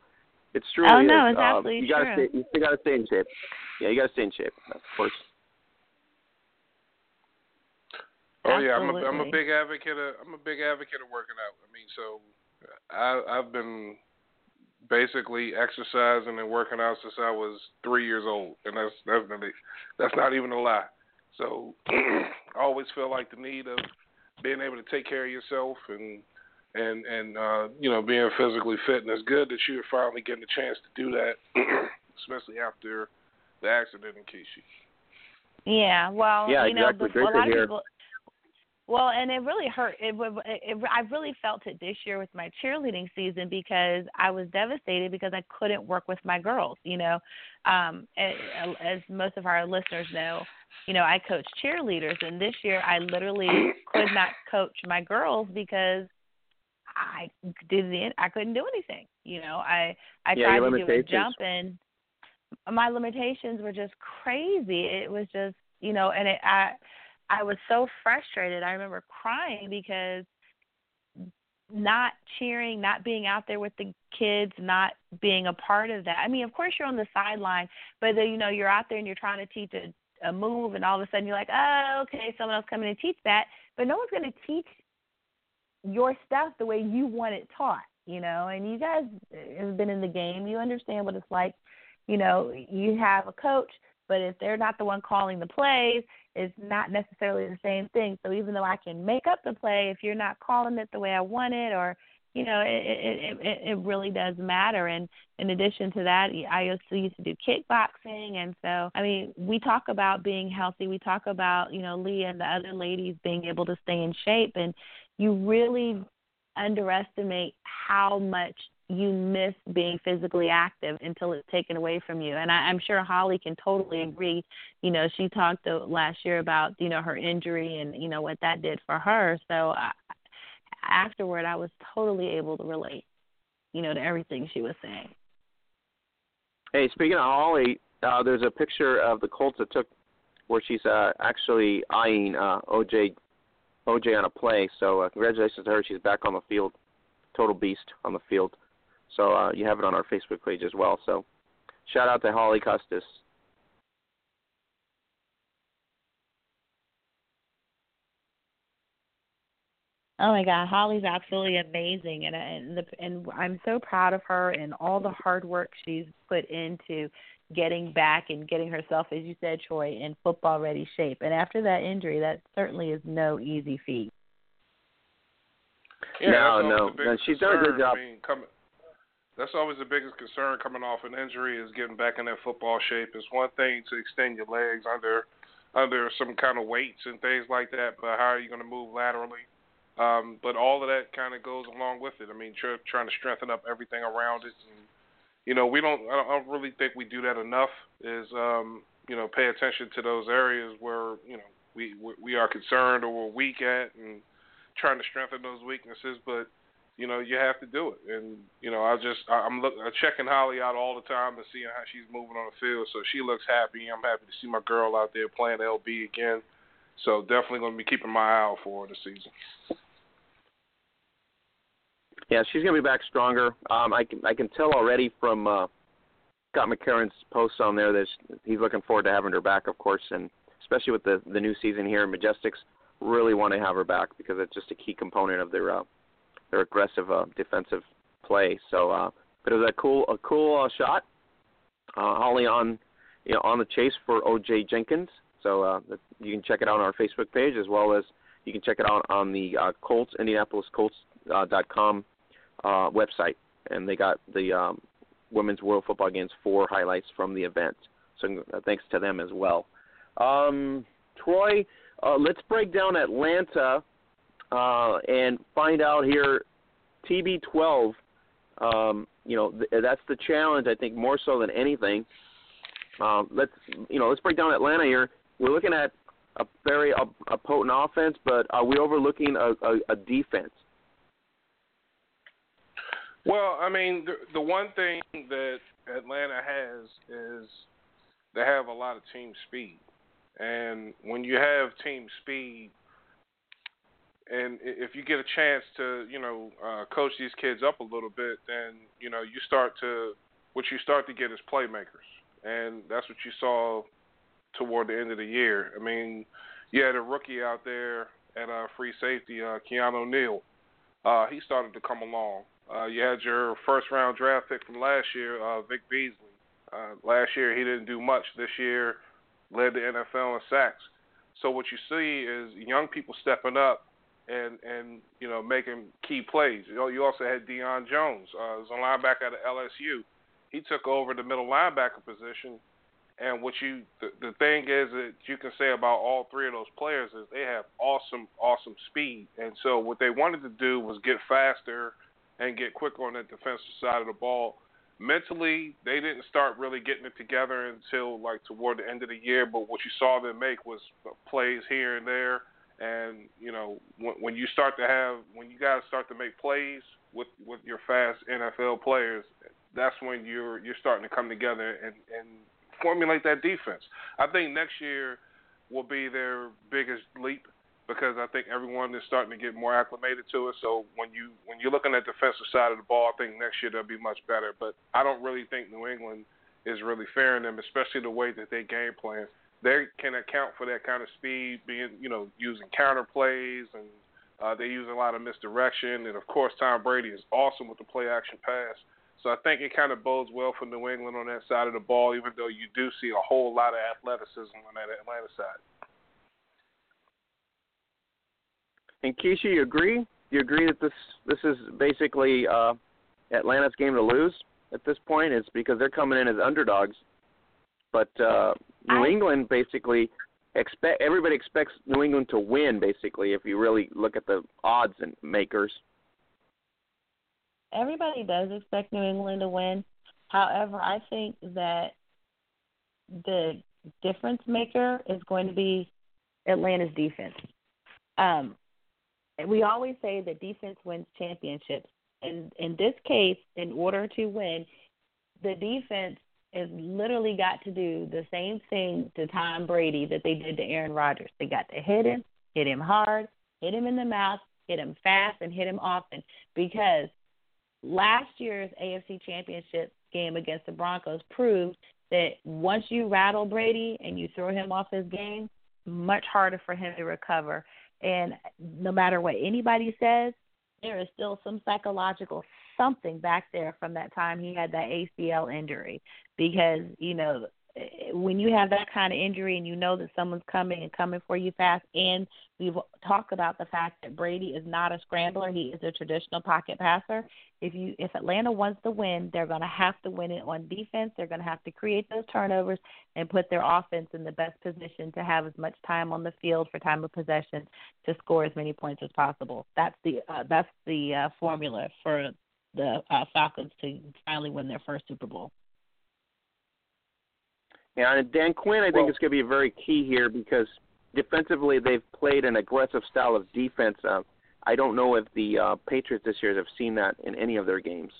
it's true. Oh, no, is. it's Um, absolutely you gotta true. Stay, you got to stay in shape. Yeah, you got to stay in shape, of course. Oh yeah, I'm a I'm a big advocate of I'm a big advocate of working out. I mean, so I I've been basically exercising and working out since I was three years old, and that's that's not that's not even a lie. So I always feel like the need of being able to take care of yourself and and and uh, you know being physically fit, and it's good that you're finally getting a chance to do that, especially after the accident Nkeshi. Yeah, well, Yeah, you know, exactly. the, Great a to lot hear. of people. Well, and it really hurt. It, it, it, I really felt it this year with my cheerleading season because I was devastated because I couldn't work with my girls. You know, um, as, as most of our listeners know, you know, I coach cheerleaders, and this year I literally could not coach my girls because I did the I couldn't do anything. You know, I I Yeah, tried to do a jump and my limitations were just crazy. It was just you know, and it I I was so frustrated. I remember crying because not cheering, not being out there with the kids, not being a part of that. I mean, of course you're on the sideline, but then, you know, you're out there and you're trying to teach a, a move and all of a sudden you're like, "Oh, okay, someone else coming to teach that." But no one's going to teach your stuff the way you want it taught, you know. And you guys have been in the game. You understand what it's like. You know, you have a coach, but if they're not the one calling the plays, it's not necessarily the same thing. So even though I can make up the play, if you're not calling it the way I want it, or you know, it it it, it really does matter. And in addition to that, I also used to do kickboxing, and so I mean, we talk about being healthy. We talk about you know Lea and the other ladies being able to stay in shape, and you really underestimate how much you miss being physically active until it's taken away from you. And I, I'm sure Holly can totally agree. You know, she talked last year about you know her injury and you know what that did for her. So I, afterward, I was totally able to relate. You know, to everything she was saying. Hey, speaking of Holly, uh, there's a picture of the Colts that took where she's uh, actually eyeing uh, OJ OJ on a play. So uh, congratulations to her. She's back on the field, total beast on the field. So uh, you have it on our Facebook page as well. So shout out to Holly Custis. Oh my God, Holly's absolutely amazing, and and the, and I'm so proud of her and all the hard work she's put into getting back and getting herself, as you said, Troy, in football ready shape. And after that injury, that certainly is no easy feat. Yeah, No, no. No, she's done a good job. I mean, coming, that's always the biggest concern coming off an injury is getting back in that football shape. It's one thing to extend your legs under under some kind of weights and things like that, but how are you going to move laterally? Um, but all of that kind of goes along with it. I mean, tr- trying to strengthen up everything around it. And, you know, we don't. I don't- really think we do that enough. Is um, you know, pay attention to those areas where you know we we- we are concerned or we're weak at, and trying to strengthen those weaknesses. But you know, you have to do it. And you know, I just I'm look I'm checking Holly out all the time and seeing how she's moving on the field. So she looks happy. I'm happy to see my girl out there playing LB again. So definitely going to be keeping my eye out for her this season. Yeah, she's gonna be back stronger. Um, I can I can tell already from uh, Scott McCarron's post on there that he's looking forward to having her back, of course, and especially with the the new season here in Majestics, really want to have her back because it's just a key component of their uh, their aggressive uh, defensive play. So, uh, but it was a cool a cool uh, shot. Uh, Holly on you know, on the chase for OJ Jenkins. So uh, you can check it out on our Facebook page as well as you can check it out on the uh, Colts Indianapolis Colts uh, dot com uh, website, and they got the um, women's World Football Games four highlights from the event. So uh, thanks to them as well. Um, Troy, uh, let's break down Atlanta uh, and find out here. TB12, um, you know, th- that's the challenge. I think more so than anything. Um, let's you know, let's break down Atlanta here. We're looking at a very a, a potent offense, but are we overlooking a, a, a defense? Well, I mean, the, the one thing that Atlanta has is they have a lot of team speed, and when you have team speed, and if you get a chance to, you know, uh, coach these kids up a little bit, then you know you start to what you start to get is playmakers, and that's what you saw toward the end of the year. I mean, you had a rookie out there at uh, free safety, uh, Keanu Neal. Uh, he started to come along. Uh, you had your first round draft pick from last year, uh, Vic Beasley. Uh, last year he didn't do much. This year led the NFL in sacks. So what you see is young people stepping up and and you know making key plays. You know, you also had Deion Jones, uh, as a linebacker at LSU. He took over the middle linebacker position and what you the, the thing is that you can say about all three of those players is they have awesome, awesome speed. And so what they wanted to do was get faster and get quicker on the defensive side of the ball. Mentally, they didn't start really getting it together until like toward the end of the year. But what you saw them make was plays here and there. And you know when, when you start to have when you guys start to make plays with with your fast NFL players, that's when you're you're starting to come together and and formulate that defense. I think next year will be their biggest leap because I think everyone is starting to get more acclimated to it. So when you when you're looking at the defensive side of the ball, I think next year they'll be much better. But I don't really think New England is really fairing them, especially the way that they game plan. They can account for that kind of speed, being you know using counter plays and uh, they use a lot of misdirection. And of course, Tom Brady is awesome with the play action pass. So I think it kind of bodes well for New England on that side of the ball, even though you do see a whole lot of athleticism on that Atlanta side. And Keisha, you agree? You agree that this this is basically uh, Atlanta's game to lose at this point? It's because they're coming in as underdogs, but uh, New I... England basically expect everybody expects New England to win. Basically, if you really look at the odds and makers everybody does expect New England to win. However, I think that the difference maker is going to be Atlanta's defense. Um, we always say that defense wins championships. And in this case, in order to win, the defense has literally got to do the same thing to Tom Brady that they did to Aaron Rodgers. They got to hit him, hit him hard, hit him in the mouth, hit him fast, and hit him often because last year's AFC Championship game against the Broncos proved that once you rattle Brady and you throw him off his game, much harder for him to recover. And no matter what anybody says, there is still some psychological something back there from that time he had that ACL injury because, you know, when you have that kind of injury and you know that someone's coming and coming for you fast, and we've talked about the fact that Brady is not a scrambler; he is a traditional pocket passer. If you if Atlanta wants to win, they're going to have to win it on defense. They're going to have to create those turnovers and put their offense in the best position to have as much time on the field for time of possession to score as many points as possible. That's the uh, that's the uh, formula for the uh, Falcons to finally win their first Super Bowl. Yeah, and Dan Quinn, I think, well, is going to be very key here because defensively they've played an aggressive style of defense. Uh, I don't know if the uh, Patriots this year have seen that in any of their games.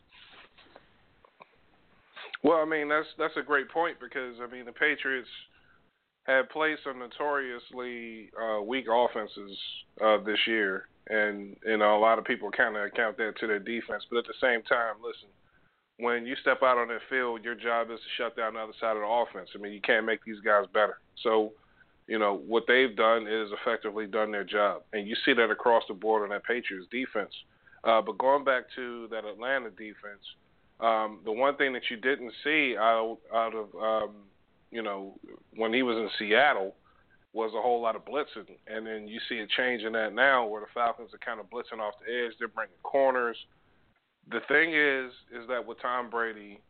Well, I mean that's that's a great point because I mean the Patriots have played some notoriously uh, weak offenses uh, this year, and you know a lot of people kind of account that to their defense. But at the same time, listen, when you step out on that field, your job is to shut down the other side of the offense. I mean, you can't make these guys better. So, you know, what they've done is effectively done their job. And you see that across the board on that Patriots defense. Uh, but going back to that Atlanta defense, um, the one thing that you didn't see out, out of, um, you know, when he was in Seattle, was a whole lot of blitzing, and then you see a change in that now, where the Falcons are kind of blitzing off the edge. They're bringing corners. The thing is, is that with Tom Brady,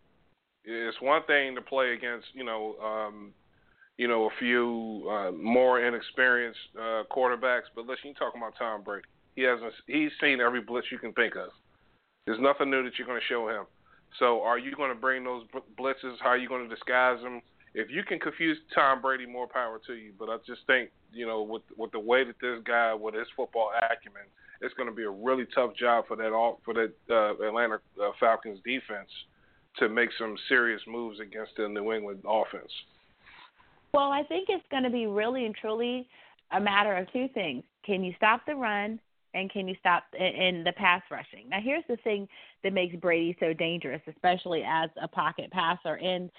it's one thing to play against, you know, um, you know, a few uh, more inexperienced uh, quarterbacks. But listen, you're talking about Tom Brady. He hasn't. He's seen every blitz you can think of. There's nothing new that you're going to show him. So, are you going to bring those blitzes? How are you going to disguise them? If you can confuse Tom Brady, more power to you. But I just think, you know, with with the way that this guy, with his football acumen, it's going to be a really tough job for that all for that uh, Atlanta uh, Falcons defense to make some serious moves against the New England offense. Well, I think it's going to be really and truly a matter of two things. Can you stop the run and can you stop in the pass rushing? Now, here's the thing that makes Brady so dangerous, especially as a pocket passer, and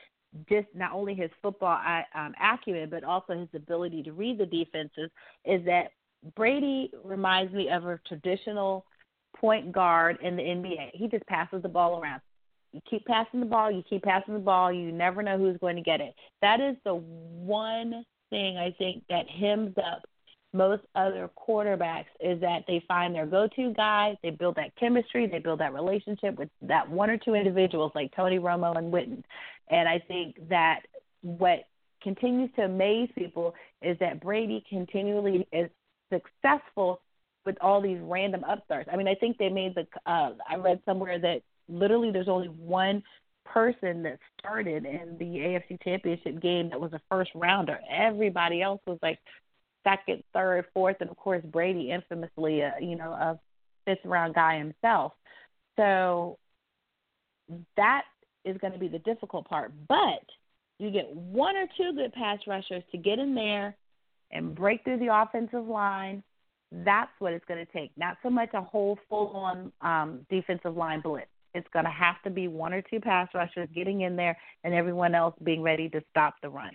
just not only his football uh, um, acumen, but also his ability to read the defenses, is that Brady reminds me of a traditional point guard in the NBA. He just passes the ball around. You keep passing the ball, you keep passing the ball, you never know who's going to get it. That is the one thing I think that hems up most other quarterbacks is that they find their go-to guy, they build that chemistry, they build that relationship with that one or two individuals like Tony Romo and Witten. And I think that what continues to amaze people is that Brady continually is successful with all these random upstarts. I mean, I think they made the. Uh, I read somewhere that literally there's only one person that started in the AFC Championship game that was a first rounder. Everybody else was like second, third, fourth, and of course Brady infamously, uh, you know, a fifth round guy himself. So that is going to be the difficult part. But you get one or two good pass rushers to get in there and break through the offensive line. That's what it's going to take. Not so much a whole full on um, defensive line blitz. It's going to have to be one or two pass rushers getting in there and everyone else being ready to stop the run.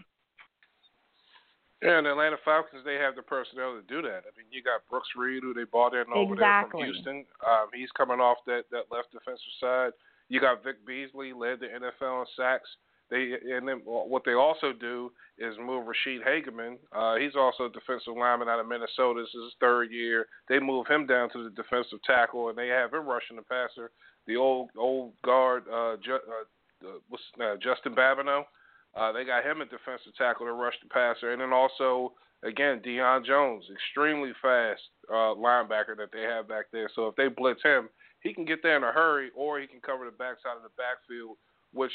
Yeah, and the Atlanta Falcons, they have the personnel to do that. I mean, you got Brooks Reed, who they bought in over exactly. there from Houston. Um, he's coming off that, that left defensive side. You got Vic Beasley, led the NFL in sacks. They and then what they also do is move Ra'Shede Hageman. Uh, he's also a defensive lineman out of Minnesota. This is his third year. They move him down to the defensive tackle, and they have him rushing the passer. The old old guard, uh, Ju- uh, what's uh, Justin Babineaux. Uh, they got him at defensive tackle to rush the passer, and then also again Deion Jones, extremely fast uh, linebacker that they have back there. So if they blitz him, he can get there in a hurry, or he can cover the backside of the backfield, which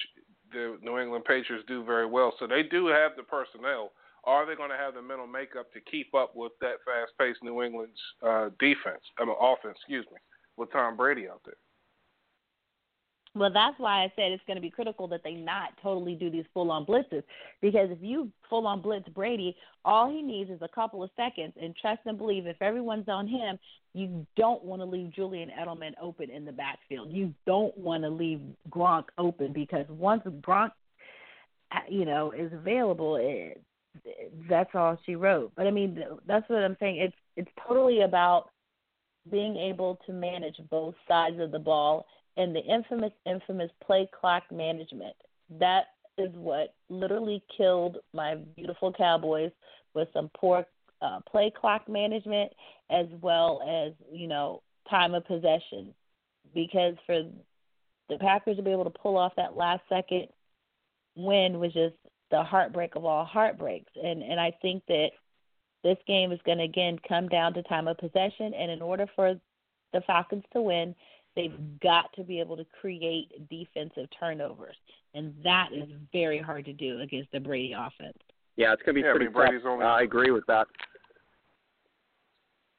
the New England Patriots do very well. So they do have the personnel. Are they going to have the mental makeup to keep up with that fast-paced New England's uh, defense? I mean, offense, excuse me, with Tom Brady out there. Well, that's why I said it's going to be critical that they not totally do these full on blitzes. Because if you full on blitz Brady, all he needs is a couple of seconds. And trust and believe, if everyone's on him, you don't want to leave Julian Edelman open in the backfield. You don't want to leave Gronk open because once Gronk, uh, you know, is available, it, that's all she wrote. But I mean, that's what I'm saying. It's it's totally about being able to manage both sides of the ball and the infamous, infamous play clock management. That is what literally killed my beautiful Cowboys with some poor uh, play clock management as well as you know time of possession. Because for the Packers to be able to pull off that last second win was just the heartbreak of all heartbreaks. And and I think that this game is going to again come down to time of possession. And in order for the Falcons to win, They've got to be able to create defensive turnovers, and that is very hard to do against the Brady offense. Yeah, it's going to be yeah, pretty I mean, Brady's tough. Only, I agree with that.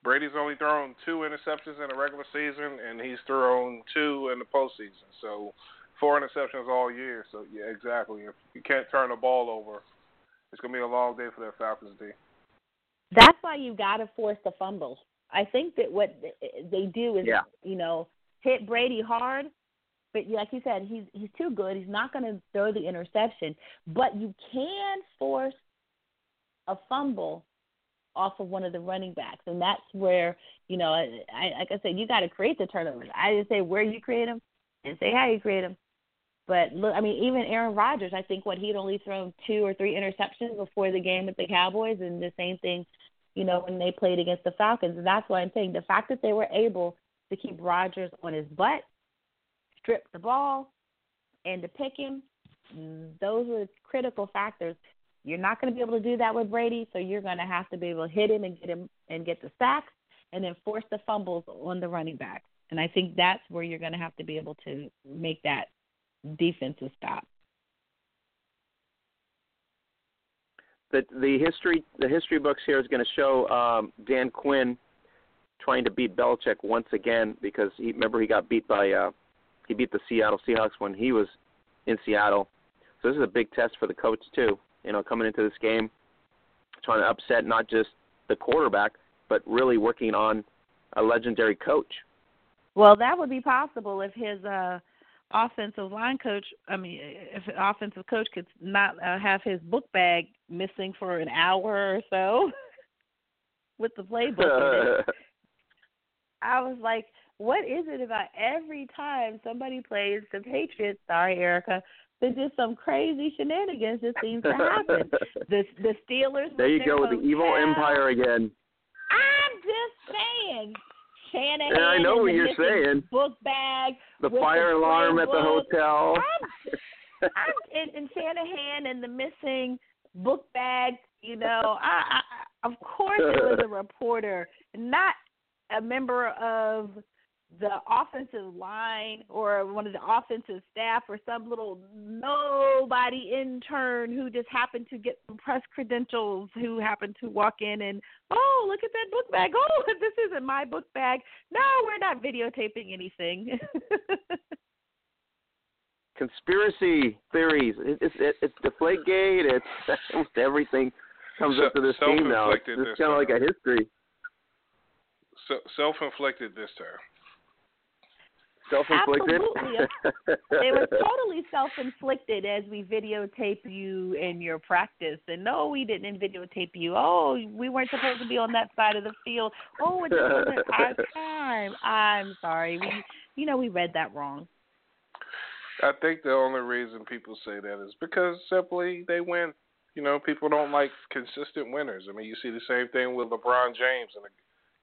Brady's only thrown two interceptions in the regular season, and he's thrown two in the postseason. So four interceptions all year. So yeah, exactly. If you can't turn the ball over, it's going to be a long day for that Falcons D. That's why you got to force the fumbles. I think that what they do is, yeah. you know, hit Brady hard, but like you said, he's he's too good. He's not going to throw the interception, but you can force a fumble off of one of the running backs, and that's where you know, I, like I said, you got to create the turnovers. I didn't say where you create them, and say how you create them. But look, I mean, even Aaron Rodgers, I think what he'd only thrown two or three interceptions before the game with the Cowboys, and the same thing, you know, when they played against the Falcons. And that's why I'm saying the fact that they were able to keep Rodgers on his butt, strip the ball, and to pick him, those were critical factors. You're not going to be able to do that with Brady, so you're going to have to be able to hit him and get him and get the sacks, and then force the fumbles on the running back. And I think that's where you're going to have to be able to make that defensive stop. The the history the history books here is going to show um, Dan Quinn trying to beat Belichick once again because he remember he got beat by uh, he beat the Seattle Seahawks when he was in Seattle. So this is a big test for the coach too. You know, coming into this game, trying to upset not just the quarterback, but really working on a legendary coach. Well, that would be possible if his uh offensive line coach, I mean, if an offensive coach could not uh, have his book bag missing for an hour or so with the playbook. I was like, what is it about every time somebody plays the Patriots? Sorry, Erica. There's just some crazy shenanigans that seems to happen. the the Steelers. There you go with the evil empire again. I'm just saying. Shanahan. Yeah, I know what you're saying. Book bag. The fire the alarm at the hotel. I'm, I'm and, and Shanahan and the missing book bag. You know, I, I of course it was a reporter, not a member of the offensive line or one of the offensive staff or some little nobody intern who just happened to get some press credentials who happened to walk in and oh look at that book bag. Oh this isn't my book bag. No we're not videotaping anything. Conspiracy theories. It's it's, it's deflategate it's almost everything comes so, up to this team now. It's, it's kind of like a history so, self-inflicted this time Self-inflicted. Absolutely, it was totally self-inflicted as we videotape you in your practice. And no, we didn't videotape you. Oh, we weren't supposed to be on that side of the field. Oh, it wasn't our time. I'm sorry. We, you know, we read that wrong. I think the only reason people say that is because simply they win. You know, people don't like consistent winners. I mean, you see the same thing with LeBron James and the,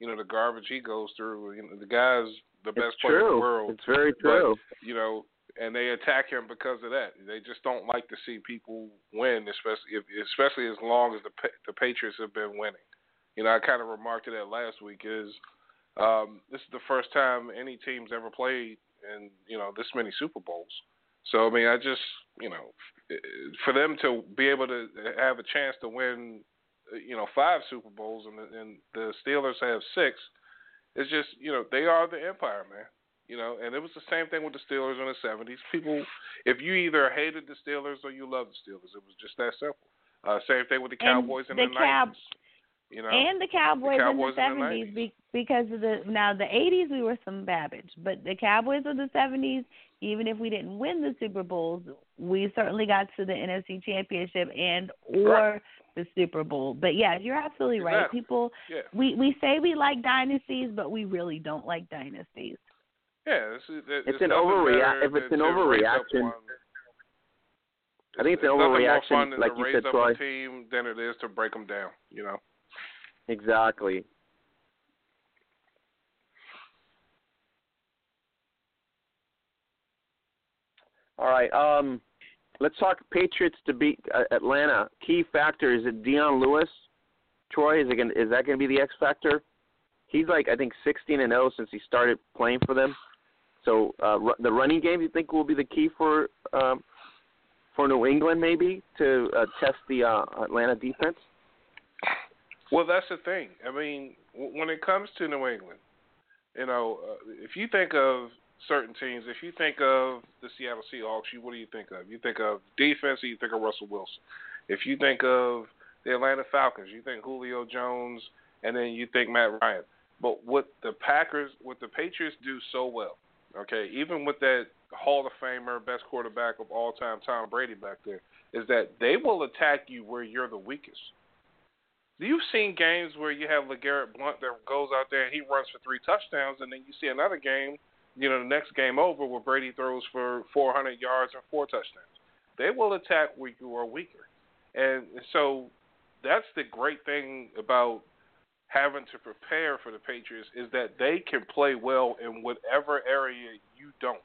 you know the garbage he goes through. You know, the guy's the best it's player in the world. It's very true. But, you know, and they attack him because of that. They just don't like to see people win, especially if, especially as long as the the Patriots have been winning. You know, I kind of remarked to that last week. Is um, this is the first time any team's ever played in you know this many Super Bowls. So I mean, I just you know, for them to be able to have a chance to win, you know, five Super Bowls and the, and the Steelers have six it's just you know they are the empire, man. You know, and it was the same thing with the Steelers in the '70s. People, if you either hated the Steelers or you loved the Steelers, it was just that simple. Uh, same thing with the Cowboys and in the, the Cow- 90s. You know, and the Cowboys, the Cowboys in the seventies be, because of the now the eighties we were some babbage, but the Cowboys of the seventies, even if we didn't win the Super Bowls, we certainly got to the NFC Championship and or right the Super Bowl. But yeah, you're absolutely exactly. right. People, yeah. we we say we like dynasties, but we really don't like dynasties. Yeah, it's, it's, it's an overreaction. If it's an overreaction, I think it's an overreaction, like you said, Troy. team than it is to break them down. You know. Exactly. All right. Um, let's talk Patriots to beat uh, Atlanta. Key factor is it Dion Lewis? Troy is it gonna, is that going to be the X factor? He's like I think 16 and 0 since he started playing for them. So uh, the running game, you think will be the key for um, for New England maybe to uh, test the uh, Atlanta defense? Well, that's the thing. I mean, when it comes to New England, you know, uh, if you think of certain teams. If you think of the Seattle Seahawks, you what do you think of? You think of defense, or you think of Russell Wilson. If you think of the Atlanta Falcons, you think Julio Jones, and then you think Matt Ryan. But what the Packers, what the Patriots do so well, okay, even with that Hall of Famer, best quarterback of all time, Tom Brady back there, is that they will attack you where you're the weakest. You've seen games where you have LeGarrette Blunt that goes out there and he runs for three touchdowns, and then you see another game you know, the next game over where Brady throws for 400 yards and four touchdowns. They will attack where you are weaker. And so that's the great thing about having to prepare for the Patriots is that they can play well in whatever area you don't.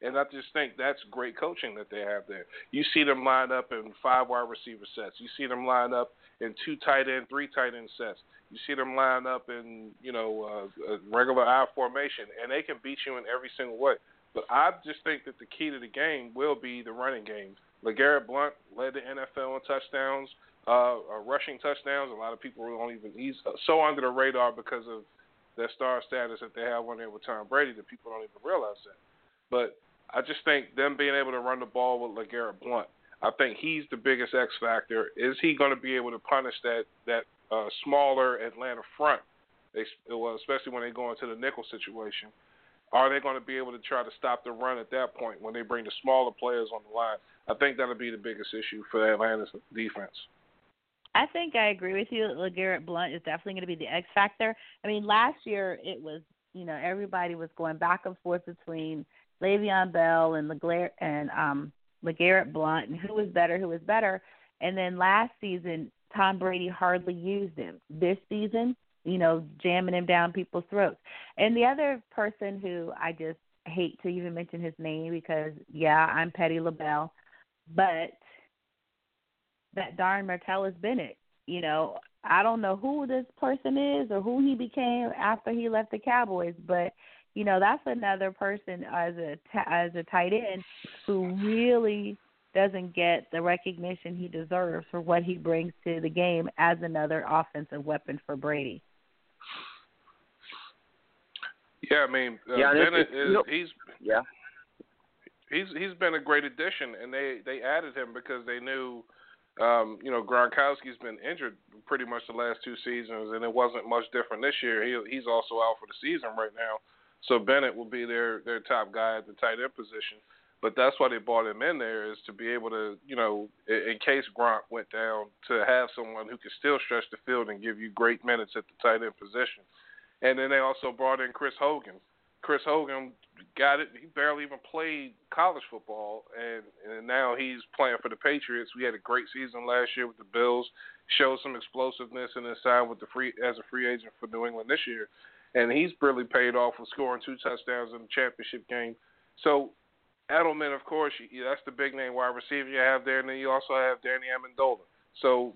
And I just think that's great coaching that they have there. You see them line up in five wide receiver sets. You see them line up in two tight end, three tight end sets. You see them line up in you know uh, a regular I formation, and they can beat you in every single way. But I just think that the key to the game will be the running game. LeGarrette Blunt led the NFL in touchdowns, uh, uh, rushing touchdowns. A lot of people don't even he's so under the radar because of their star status that they have when they're with Tom Brady that people don't even realize that. But I just think them being able to run the ball with LeGarrette Blunt, I think he's the biggest X factor. Is he going to be able to punish that that uh, smaller Atlanta front, they, well, especially when they go into the nickel situation? Are they going to be able to try to stop the run at that point when they bring the smaller players on the line? I think that'll be the biggest issue for the Atlanta's defense. I think I agree with you. LeGarrette Blunt is definitely going to be the X factor. I mean, last year it was, you know, everybody was going back and forth between Le'Veon Bell and LeGarrette and um LeGarrette Blunt and who was better, who was better. And then last season, Tom Brady hardly used him. This season, you know, jamming him down people's throats. And the other person who I just hate to even mention his name because yeah, I'm Petty LaBelle, but that darn Martellus Bennett. You know, I don't know who this person is or who he became after he left the Cowboys, but you know that's another person as a as a tight end who really doesn't get the recognition he deserves for what he brings to the game as another offensive weapon for Brady. Yeah, I mean, uh, yeah, Bennett is you know, he's yeah he's he's been a great addition, and they they added him because they knew, um, you know, Gronkowski's been injured pretty much the last two seasons, and it wasn't much different this year. He he's also out for the season right now, so Bennett will be their their top guy at the tight end position. But that's why they brought him in there is to be able to, you know, in, in case Gronk went down, to have someone who could still stretch the field and give you great minutes at the tight end position. And then they also brought in Chris Hogan. Chris Hogan got it. He barely even played college football, and and now he's playing for the Patriots. We had a great season last year with the Bills. Showed some explosiveness and then signed with the free as a free agent for New England this year, and he's really paid off with scoring two touchdowns in the championship game. So Edelman, of course, that's the big name wide receiver you have there, and then you also have Danny Amendola. So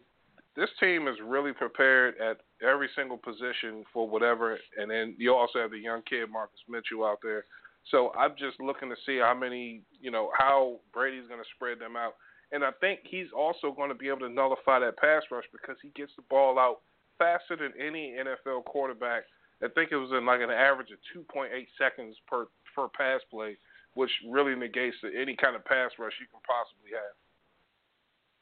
this team is really prepared at every single position for whatever, and then you also have the young kid Marcus Mitchell out there. So I'm just looking to see how many, you know, how Brady's going to spread them out, and I think he's also going to be able to nullify that pass rush because he gets the ball out faster than any NFL quarterback. I think it was in like an average of 2.8 seconds per per pass play, which really negates any kind of pass rush you can possibly have.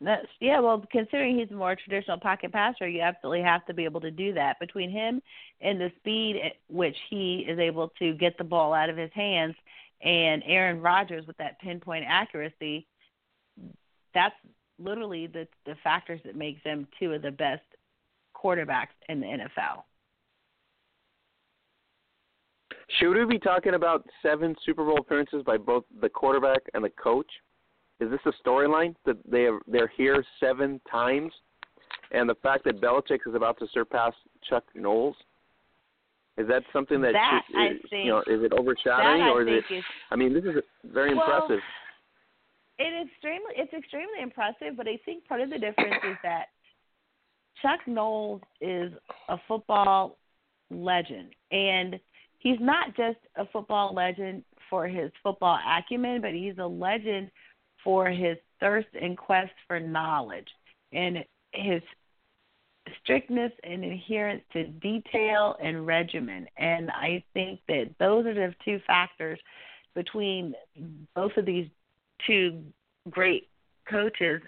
That's yeah. Well, considering he's a more traditional pocket passer, you absolutely have to be able to do that. Between him and the speed at which he is able to get the ball out of his hands, and Aaron Rodgers with that pinpoint accuracy, that's literally the the factors that make them two of the best quarterbacks in the NFL. Should we be talking about seven Super Bowl appearances by both the quarterback and the coach? Is this a storyline that they are, they're here seven times, and the fact that Belichick is about to surpass Chuck Noll? Is that something that, that should, I is, think, you know is it overshadowing or I is it? Is, I mean, this is very well, impressive. It is extremely it's extremely impressive, but I think part of the difference is that Chuck Noll is a football legend, and he's not just a football legend for his football acumen, but he's a legend for his thirst and quest for knowledge and his strictness and adherence to detail and regimen. And I think that those are the two factors between both of these two great coaches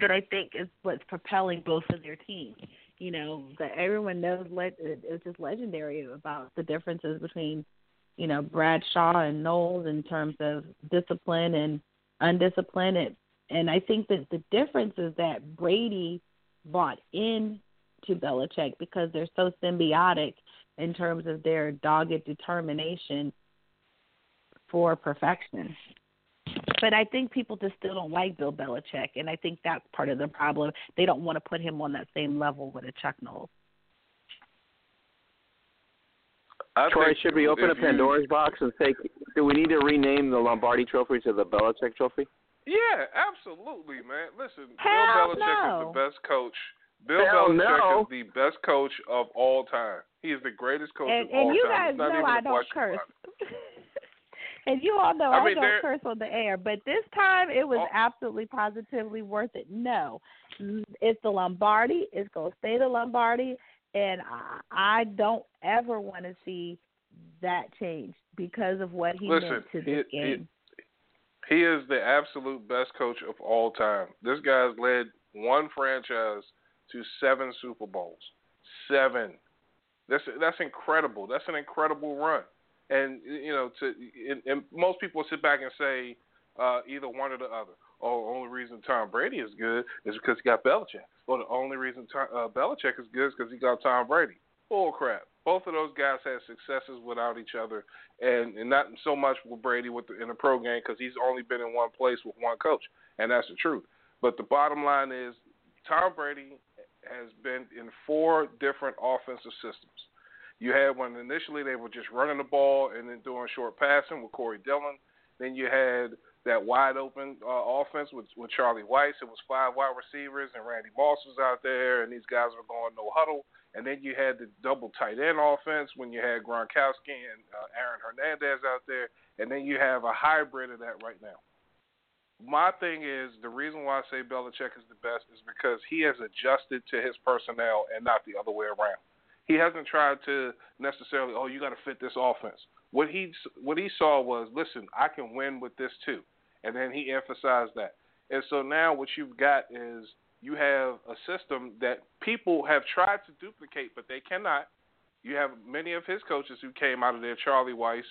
that I think is what's propelling both of their teams. You know, that everyone knows le- it's just legendary about the differences between, you know, Bradshaw and Noll in terms of discipline and undisciplined. And, and I think that the difference is that Brady bought in to Belichick because they're so symbiotic in terms of their dogged determination for perfection. But I think people just still don't like Bill Belichick, and I think that's part of the problem. They don't want to put him on that same level with a Chuck Noll. I Troy, should we open a Pandora's you... box and say, do we need to rename the Lombardi Trophy to the Belichick Trophy? Yeah, absolutely, man. Listen, Hell Bill Belichick no. is the best coach. Bill Hell Belichick no. is the best coach of all time. He is the greatest coach and, of and all you guys know I don't curse. and you all know I, I, mean, don't curse on the air, but this time it was oh. absolutely positively worth it. No, it's the Lombardi. It's gonna stay the Lombardi, and I, I don't ever want to see that change because of what he Listen, meant to this it, game. It, he is the absolute best coach of all time. This guy's led one franchise to seven Super Bowls. Seven. That's that's incredible. That's an incredible run. And you know, to and, and most people sit back and say uh, either one or the other. Oh, the only reason Tom Brady is good is because he got Belichick. Or the only reason Tom, uh, Belichick is good is because he got Tom Brady. Bull crap. Both of those guys had successes without each other, and, and not so much with Brady with the, in the pro game because he's only been in one place with one coach, and that's the truth. But the bottom line is, Tom Brady has been in four different offensive systems. You had when initially they were just running the ball and then doing short passing with Corey Dillon. Then you had that wide open uh, offense with with Charlie Weis. It was five wide receivers and Randy Moss was out there, and these guys were going no huddle. And then you had the double tight end offense when you had Gronkowski and uh, Aaron Hernandez out there, and then you have a hybrid of that right now. My thing is the reason why I say Belichick is the best is because he has adjusted to his personnel and not the other way around. He hasn't tried to necessarily, oh, you got to fit this offense. What he what he saw was, listen, I can win with this too, and then he emphasized that. And so now what you've got is you have a system that people have tried to duplicate, but they cannot. You have many of his coaches who came out of there, Charlie Weis,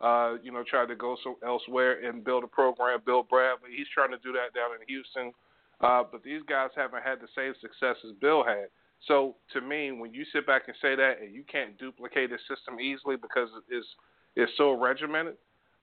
uh, you know, tried to go so elsewhere and build a program. Bill Bradley, he's trying to do that down in Houston. Uh, but these guys haven't had the same success as Bill had. So to me, when you sit back and say that, and you can't duplicate a system easily because it's it's so regimented,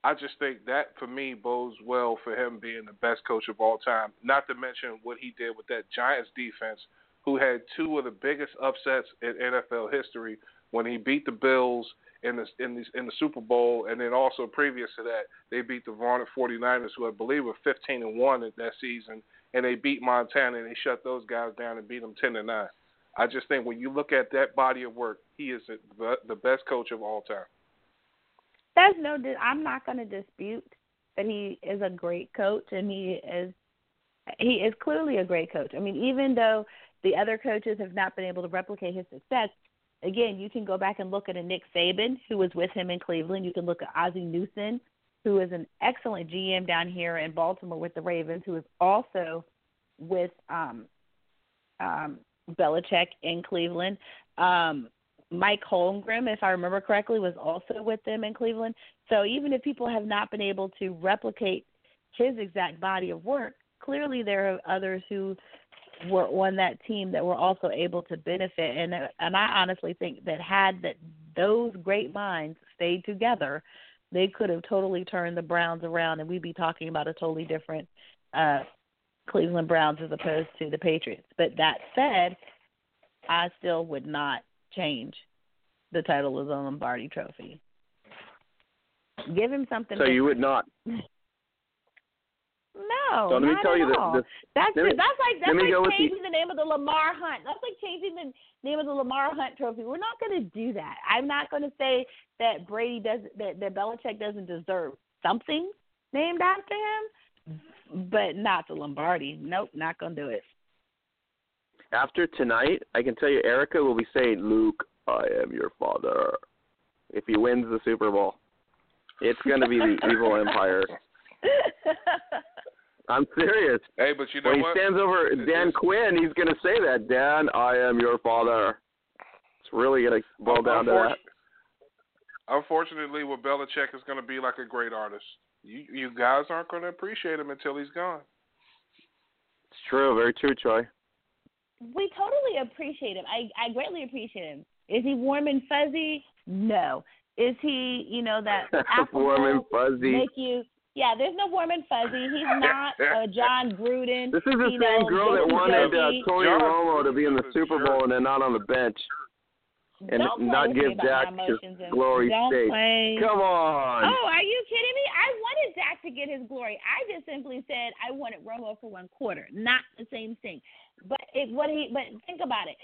I just think that for me bodes well for him being the best coach of all time. Not to mention what he did with that Giants defense, who had two of the biggest upsets in NFL history when he beat the Bills in the in the in the Super Bowl, and then also previous to that, they beat the vaunted 49ers, who I believe were 15 and one that season, and they beat Montana and they shut those guys down and beat them 10 to nine. I just think when you look at that body of work, he is the, best coach of all time. That's no. I'm not going to dispute that he is a great coach, and he is he is clearly a great coach. I mean, even though the other coaches have not been able to replicate his success, again, you can go back and look at a Nick Saban who was with him in Cleveland. You can look at Ozzie Newsome, who is an excellent GM down here in Baltimore with the Ravens, who is also with um, um, Belichick in Cleveland. Um, Mike Holmgren, if I remember correctly, was also with them in Cleveland. So even if people have not been able to replicate his exact body of work, clearly there are others who were on that team that were also able to benefit. And and I honestly think that had that those great minds stayed together, they could have totally turned the Browns around, and we'd be talking about a totally different uh, Cleveland Browns as opposed to the Patriots. But that said, I still would not change the title of the Lombardi Trophy. Give him something. So different. you would not. No, so let me tell you all. this. that's me, that's like that's like changing the, the name of the Lamar Hunt. That's like changing the name of the Lamar Hunt Trophy. We're not going to do that. I'm not going to say that Brady does that that Belichick doesn't deserve something named after him, but not the Lombardi. Nope, not going to do it. After tonight, I can tell you, Erica will be saying, "Luke, I am your father." If he wins the Super Bowl, it's going to be the evil empire. I'm serious. Hey, but you know when what? he stands over Dan Quinn, he's going to say that. Dan, I am your father. It's really going to boil down to that. Unfortunately, with Belichick is going to be like a great artist. You you guys aren't going to appreciate him until he's gone. It's true. Very true, Troy. We totally appreciate him. I I greatly appreciate him. Is he warm and fuzzy? No. Is he, you know, that warm and fuzzy? Make you yeah, there's no warm and fuzzy. He's not uh, Jon Gruden. This is the you same know, girl that wanted uh, Tony Romo to be in the Super Bowl and then not on the bench and Don't not give Dak his glory don't state. Play. Come on. Oh, are you kidding me? I wanted Dak to get his glory. I just simply said I wanted Romo for one quarter, not the same thing. But it, what he, but think about it.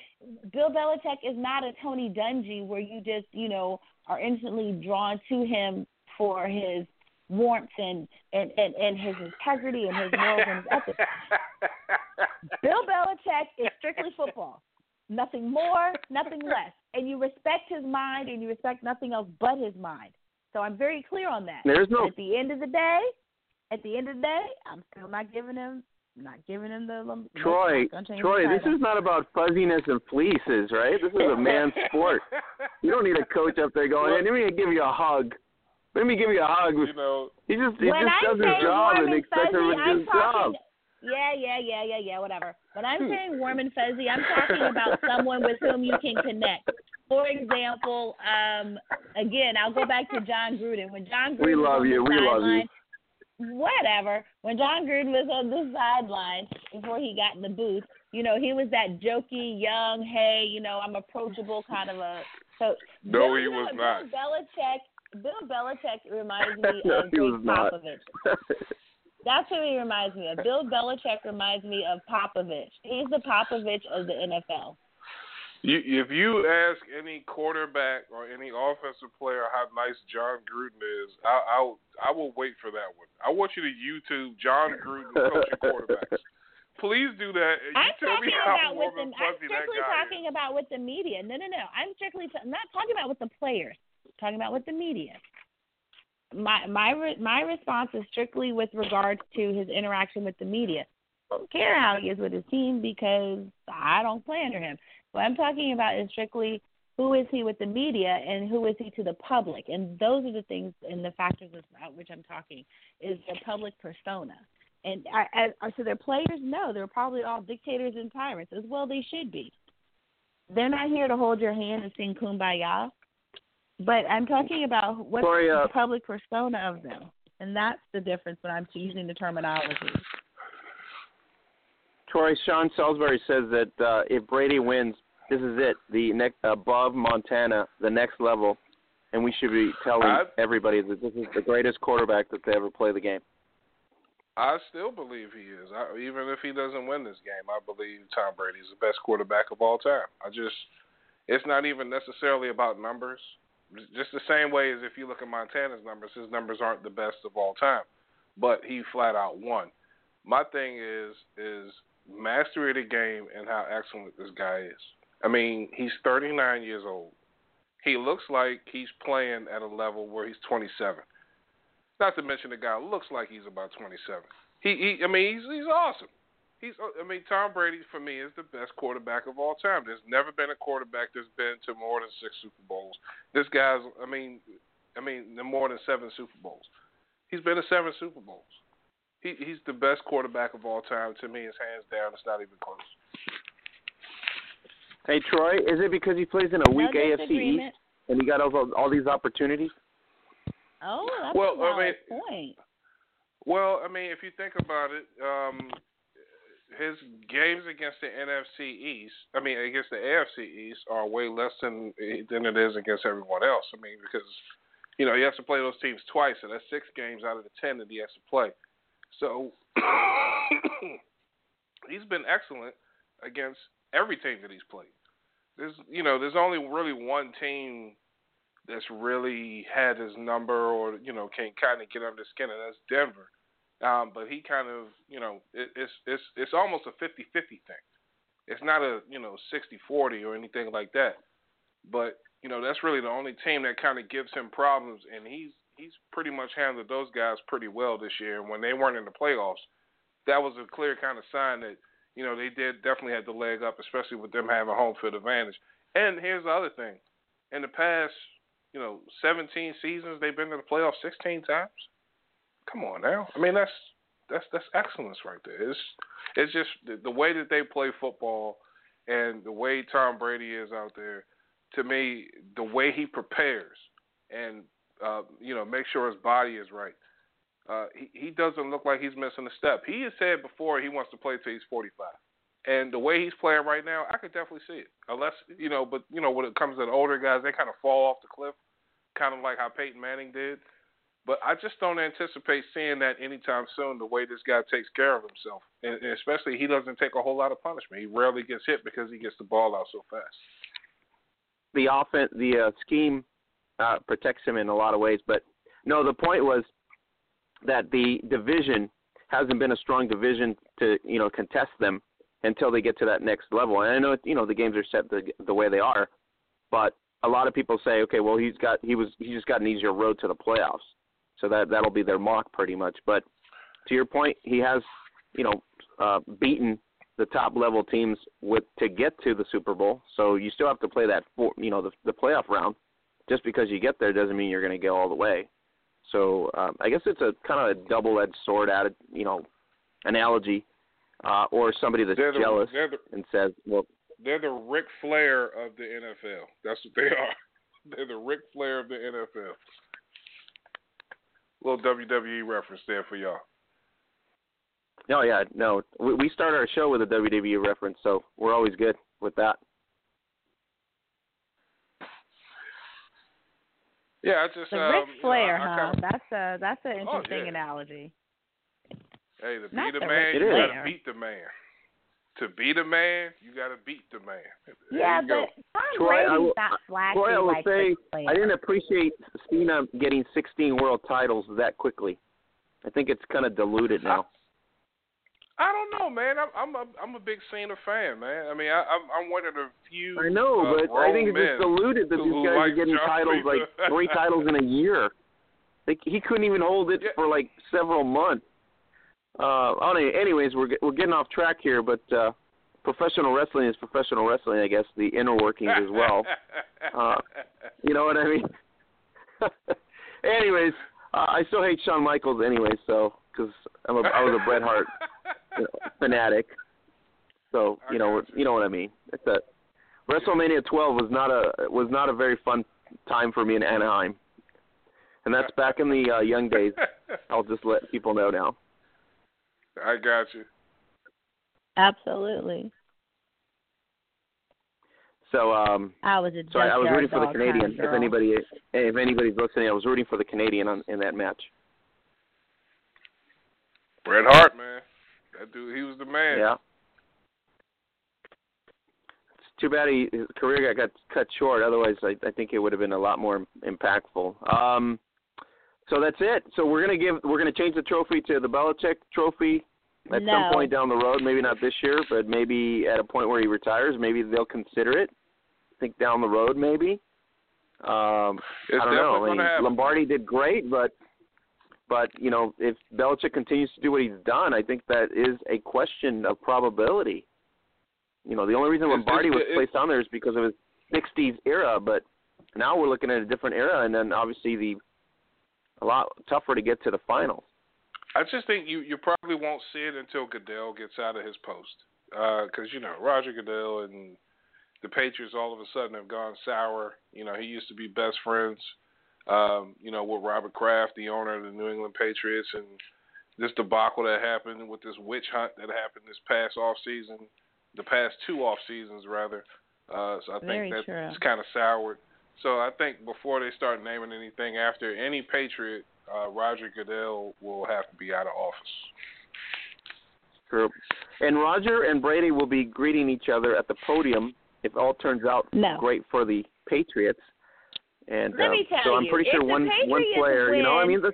Bill Belichick is not a Tony Dungy where you just, you know, are instantly drawn to him for his warmth and and and, and his integrity and his morals and his ethics. Bill Belichick is strictly football. Nothing more, nothing less. And you respect his mind and you respect nothing else but his mind. So I'm very clear on that. There's no At the end of the day, at the end of the day, I'm still not giving him not giving him the the- Troy, not Troy, the this is not about fuzziness and fleeces, right? This is a man's sport. You don't need a coach up there going, hey, let me give you a hug. Let me give you a hug. you know, He just he just I'm does his job and and expects fuzzy, everyone to do his job. Yeah, yeah, yeah, yeah, yeah, whatever. When I'm saying warm and fuzzy, I'm talking about someone with whom you can connect. For example, um, again, I'll go back to Jon Gruden. When Jon Gruden We love you. We love you. whatever. When Jon Gruden was on the sideline before he got in the booth, you know, he was that jokey, young, hey, you know, I'm approachable kind of a. So No, Bill, he was what, not. Bill Belichick. Bill Belichick reminds me No, of Greg was not. Popovich. That's who he reminds me of. Bill Belichick reminds me of Popovich. He's the Popovich of the NFL. you, if you ask any quarterback or any offensive player how nice Jon Gruden is, I, I'll I will wait for that one. I want you to YouTube Jon Gruden coaching quarterbacks. Please do that. You I'm tell me talking how about with the. I'm strictly guy talking about with the media. No, no, no. I'm strictly t- I'm not talking about with the players. I'm talking about with the media. My my re- my response is strictly with regards to his interaction with the media. I don't care how he is with his team because I don't play under him. What I'm talking about is strictly who is he with the media and who is he to the public, and those are the things and the factors about which I'm talking is the public persona. And I, I, so their players, no, they're probably all dictators and tyrants, as well they should be. They're not here to hold your hand and sing kumbaya. But I'm talking about what's Sorry, uh, the public persona of them, and that's the difference when I'm using the terminology. Troy Sean Salisbury says that uh, if Brady wins, this is it. The next above Montana, the next level, and we should be telling I- everybody that this is the greatest quarterback that they ever play the game. I still believe he is. I, even if he doesn't win this game, I believe Tom Brady is the best quarterback of all time. I just, it's not even necessarily about numbers. Just the same way as if you look at Montana's numbers, his numbers aren't the best of all time, but he flat out won. My thing is is mastery of the game and how excellent this guy is. I mean, he's 39 years old. He looks like he's playing at a level where he's 27. Not to mention the guy looks like he's about 27. He, he I mean, he's he's awesome. He's, I mean, Tom Brady for me is the best quarterback of all time. There's never been a quarterback that's been to more than six Super Bowls. This guy's, I mean, I mean, more than seven Super Bowls. He's been to seven Super Bowls. He, he's the best quarterback of all time. To me, it's hands down. It's not even close. Hey Troy, is it because he plays in a weak no AFC. East and he got all, all these opportunities? Oh, that's Well, a I valid mean- point. Well, I mean, if you think about it, um, his games against the NFC East, I mean, against the AFC East, are way less than than it is against everyone else. I mean, because you know he has to play those teams twice, and that's six games out of the ten that he has to play. So he's been excellent against every team that he's played. There's, you know, there's only really one team that's really had his number or you know can kind of get under his skin, and that's Denver. Um, but he kind of, you know, it, it's it's it's almost a 50-50 thing. It's not a you know 60-40 or anything like that. But you know that's really the only team that kind of gives him problems, and he's he's pretty much handled those guys pretty well this year. And when they weren't in the playoffs, that was a clear kind of sign that you know they did definitely had the leg up, especially with them having home field advantage. And here's the other thing: in the past, you know, 17 seasons they've been to the playoffs 16 times. Come on now. I mean that's that's that's excellence right there. It's it's just the, the way that they play football and the way Tom Brady is out there. To me, the way he prepares and uh, you know make sure his body is right. Uh, he he doesn't look like he's missing a step. He has said before he wants to play till he's 45. And the way he's playing right now, I could definitely see it. Unless you know, but you know, when it comes to the older guys, they kind of fall off the cliff, kind of like how Peyton Manning did. But I just don't anticipate seeing that anytime soon. The way this guy takes care of himself, and, especially he doesn't take a whole lot of punishment. He rarely gets hit because he gets the ball out so fast. The offense, the uh, scheme uh, protects him in a lot of ways. But no, the point was that the division hasn't been a strong division to you know contest them until they get to that next level. And I know you know the games are set the the way they are, but a lot of people say, okay, well he's got he was he just got an easier road to the playoffs, so that that'll be their mock pretty much. But to your point, he has you know uh, beaten the top level teams with to get to the Super Bowl. So you still have to play that for, you know the the playoff round. Just because you get there doesn't mean you're going to go all the way. So um, I guess it's a kind of a double-edged sword added, you know, analogy uh, or somebody that's the, jealous the, and says, "Well, they're the Ric Flair of the NFL. That's what they are. They're the Ric Flair of the NFL." Little WWE reference there for y'all. Oh yeah, no, we, we start our show with a WWE reference, so we're always good with that. Yeah, I just the um, Ric Flair, you know, I, I huh? kinda, That's a that's an Oh, interesting yeah. analogy. Hey, to Not be the the man, you gotta beat the man. To be the man, you gotta beat the man. There yeah, but Tom Troy, I Brady's not flashy Boy, I will like say I didn't appreciate Cena getting 16 world titles that quickly. I think it's kind of diluted now. I don't know, man. I'm I'm a I'm a big Cena fan, man. I mean, I, I'm I'm one of the few. I know, uh, but I think it's just diluted that who these guys like are getting John titles like three titles in a year. Like he couldn't even hold it Yeah. for like several months. Uh, anyways, we're we're getting off track here, but uh, professional wrestling is professional wrestling, I guess. The inner workings as well. Uh, You know what I mean? anyways, uh, I still hate Shawn Michaels anyway, so because I'm a, I was a Bret Hart you know, fanatic. So you know you know what I mean. It's a WrestleMania 12 was not a was not a very fun time for me in Anaheim, and that's back in the uh, young days. I'll just let people know now. I got you. Absolutely. So um, I was a so I, I was rooting for the Canadian. kind of If anybody if anybody's listening, I was rooting for the Canadian on, in that match. Bret Hart, man. That dude, he was the man. Yeah. It's too bad he, his career got, got cut short. Otherwise, I, I think it would have been a lot more impactful. Um, so that's it. So we're gonna give we're gonna change the trophy to the Belichick Trophy at No. some point down the road. Maybe not this year, but maybe at a point where he retires. Maybe they'll consider it. I think down the road, maybe. Um, It's I don't know. I mean. Lombardi did great, but but you know, if Belichick continues to do what he's done, I think that is a question of probability. You know, the only reason Lombardi it's- was placed on there is because of his '60s era, but now we're looking at a different era, and then obviously the a lot tougher to get to the finals. I just think you you probably won't see it until Goodell gets out of his post, because you know Roger Goodell and the Patriots all of a sudden have gone sour. You know he used to be best friends, um, you know, with Robert Kraft, the owner of the New England Patriots, and this debacle that happened with this witch hunt that happened this past off season, the past two off seasons rather. Uh, so I Very think that's kind of soured. So I think before they start naming anything after any Patriot, uh, Roger Goodell will have to be out of office. True. And Roger and Brady will be greeting each other at the podium if all turns out No. great for the Patriots. And Let um, me tell so I'm you, pretty if sure the one one Patriots player, you know, I win- mean, this,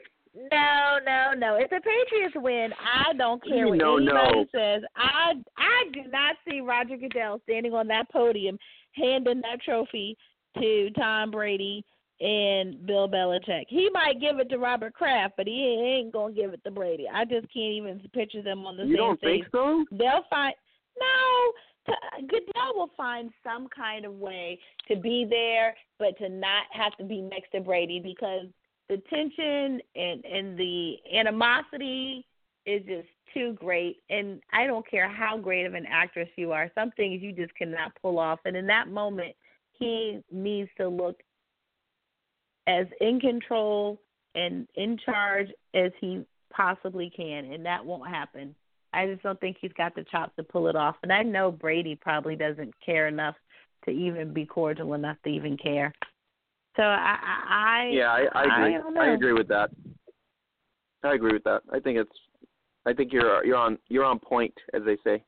No, no, no. If the Patriots win, I don't care what No, no. anybody says. I I do not see Roger Goodell standing on that podium handing that trophy to Tom Brady and Bill Belichick. He might give it to Robert Kraft, but he ain't gonna give it to Brady. I just can't even picture them on the you same don't stage. think so? They'll find no. Goodell will find some kind of way to be there, but to not have to be next to Brady because the tension and and the animosity is just too great. And I don't care how great of an actress you are, some things you just cannot pull off. And in that moment, he needs to look as in control and in charge as he possibly can, and that won't happen. I just don't think he's got the chops to pull it off. And I know Brady probably doesn't care enough to even be cordial enough to even care. So I, I yeah, I, I agree. I, I agree with that. I agree with that. I think it's. I think you're you're on you're on point, as they say.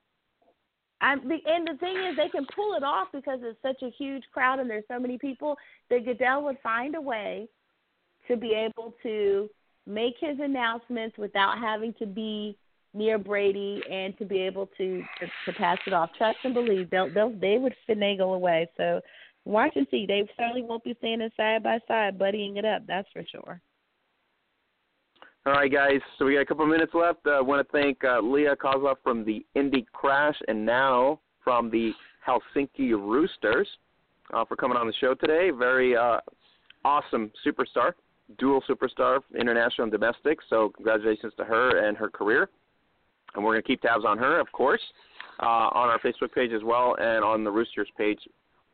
I'm, and the thing is, they can pull it off because it's such a huge crowd and there's so many people that Goodell would find a way to be able to make his announcements without having to be near Brady and to be able to to, to pass it off. Trust and believe they'll they'll they would finagle away. So watch and see. They certainly won't be standing side by side, buddying it up. That's for sure. All right, guys. So we got a couple of minutes left. I uh, want to thank uh, Lea Kaszas from the Indy Crash and now from the Helsinki Roosters uh, for coming on the show today. Very uh, awesome superstar, dual superstar, international and domestic. So congratulations to her and her career. And we're going to keep tabs on her, of course, uh, on our Facebook page as well and on the Roosters page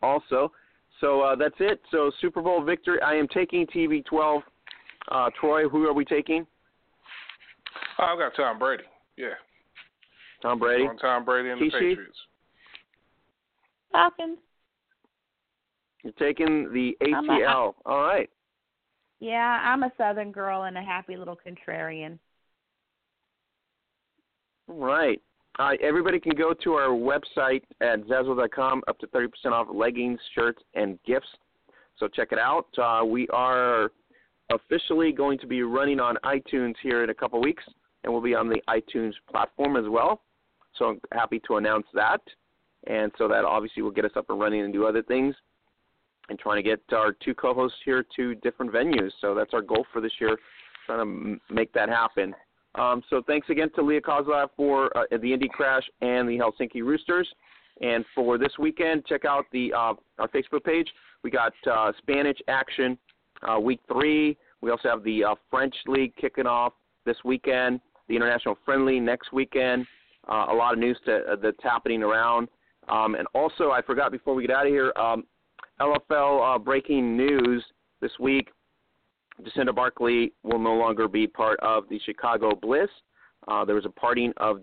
also. So that's it. So Super Bowl victory. I am taking TB 12. Uh, Troy, who are we taking? Oh, I've got Tom Brady. Yeah. Tom Brady. Tom Brady and the Patriots. Falcons. You're taking the ATL. A, All right. Yeah, I'm a Southern girl and a happy little contrarian. Right. Uh, everybody can go to our website at Zazzle.com, up to 30% off leggings, shirts, and gifts. So check it out. Uh, we are officially going to be running on iTunes here in a couple weeks, and we'll be on the iTunes platform as well. So I'm happy to announce that. And so that obviously will get us up and running and do other things. And trying to get our two co-hosts here to different venues. So that's our goal for this year, trying to make that happen. Um, so thanks again to Lea Kaszas for uh, the Indy Crash and the Helsinki Roosters. And for this weekend, check out the uh, our Facebook page. We got uh, Spanish action uh, week three. We also have the uh, French League kicking off this weekend. The International Friendly next weekend. Uh, a lot of news to, uh, that's happening around. Um, and also, I forgot before we get out of here, um, LFL uh, breaking news this week. Jacinda Barclay will no longer be part of the Chicago Bliss. Uh, there was a parting of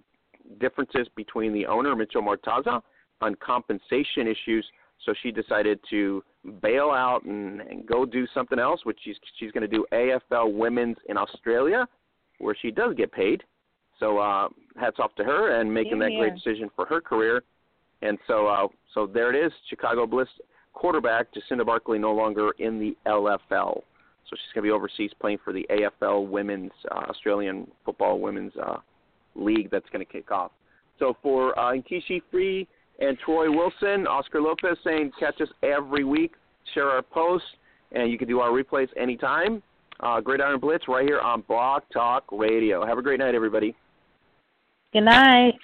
differences between the owner, Mitchell Mortaza, on compensation issues. So she decided to bail out and, and go do something else, which she's she's going to do AFL Women's in Australia, where she does get paid. So uh, hats off to her and making that great decision for her career. And so uh, so there it is, Chicago Bliss quarterback Jacinda Barclay no longer in the LFL. So she's going to be overseas playing for the AFL Women's uh, Australian Football Women's uh, League that's going to kick off. So for uh, Nkeshi Free and Troy Wilson, Oscar Lopez saying catch us every week, share our posts, and you can do our replays anytime. Uh, Gridiron Blitz right here on Blog Talk Radio. Have a great night, everybody. Good night.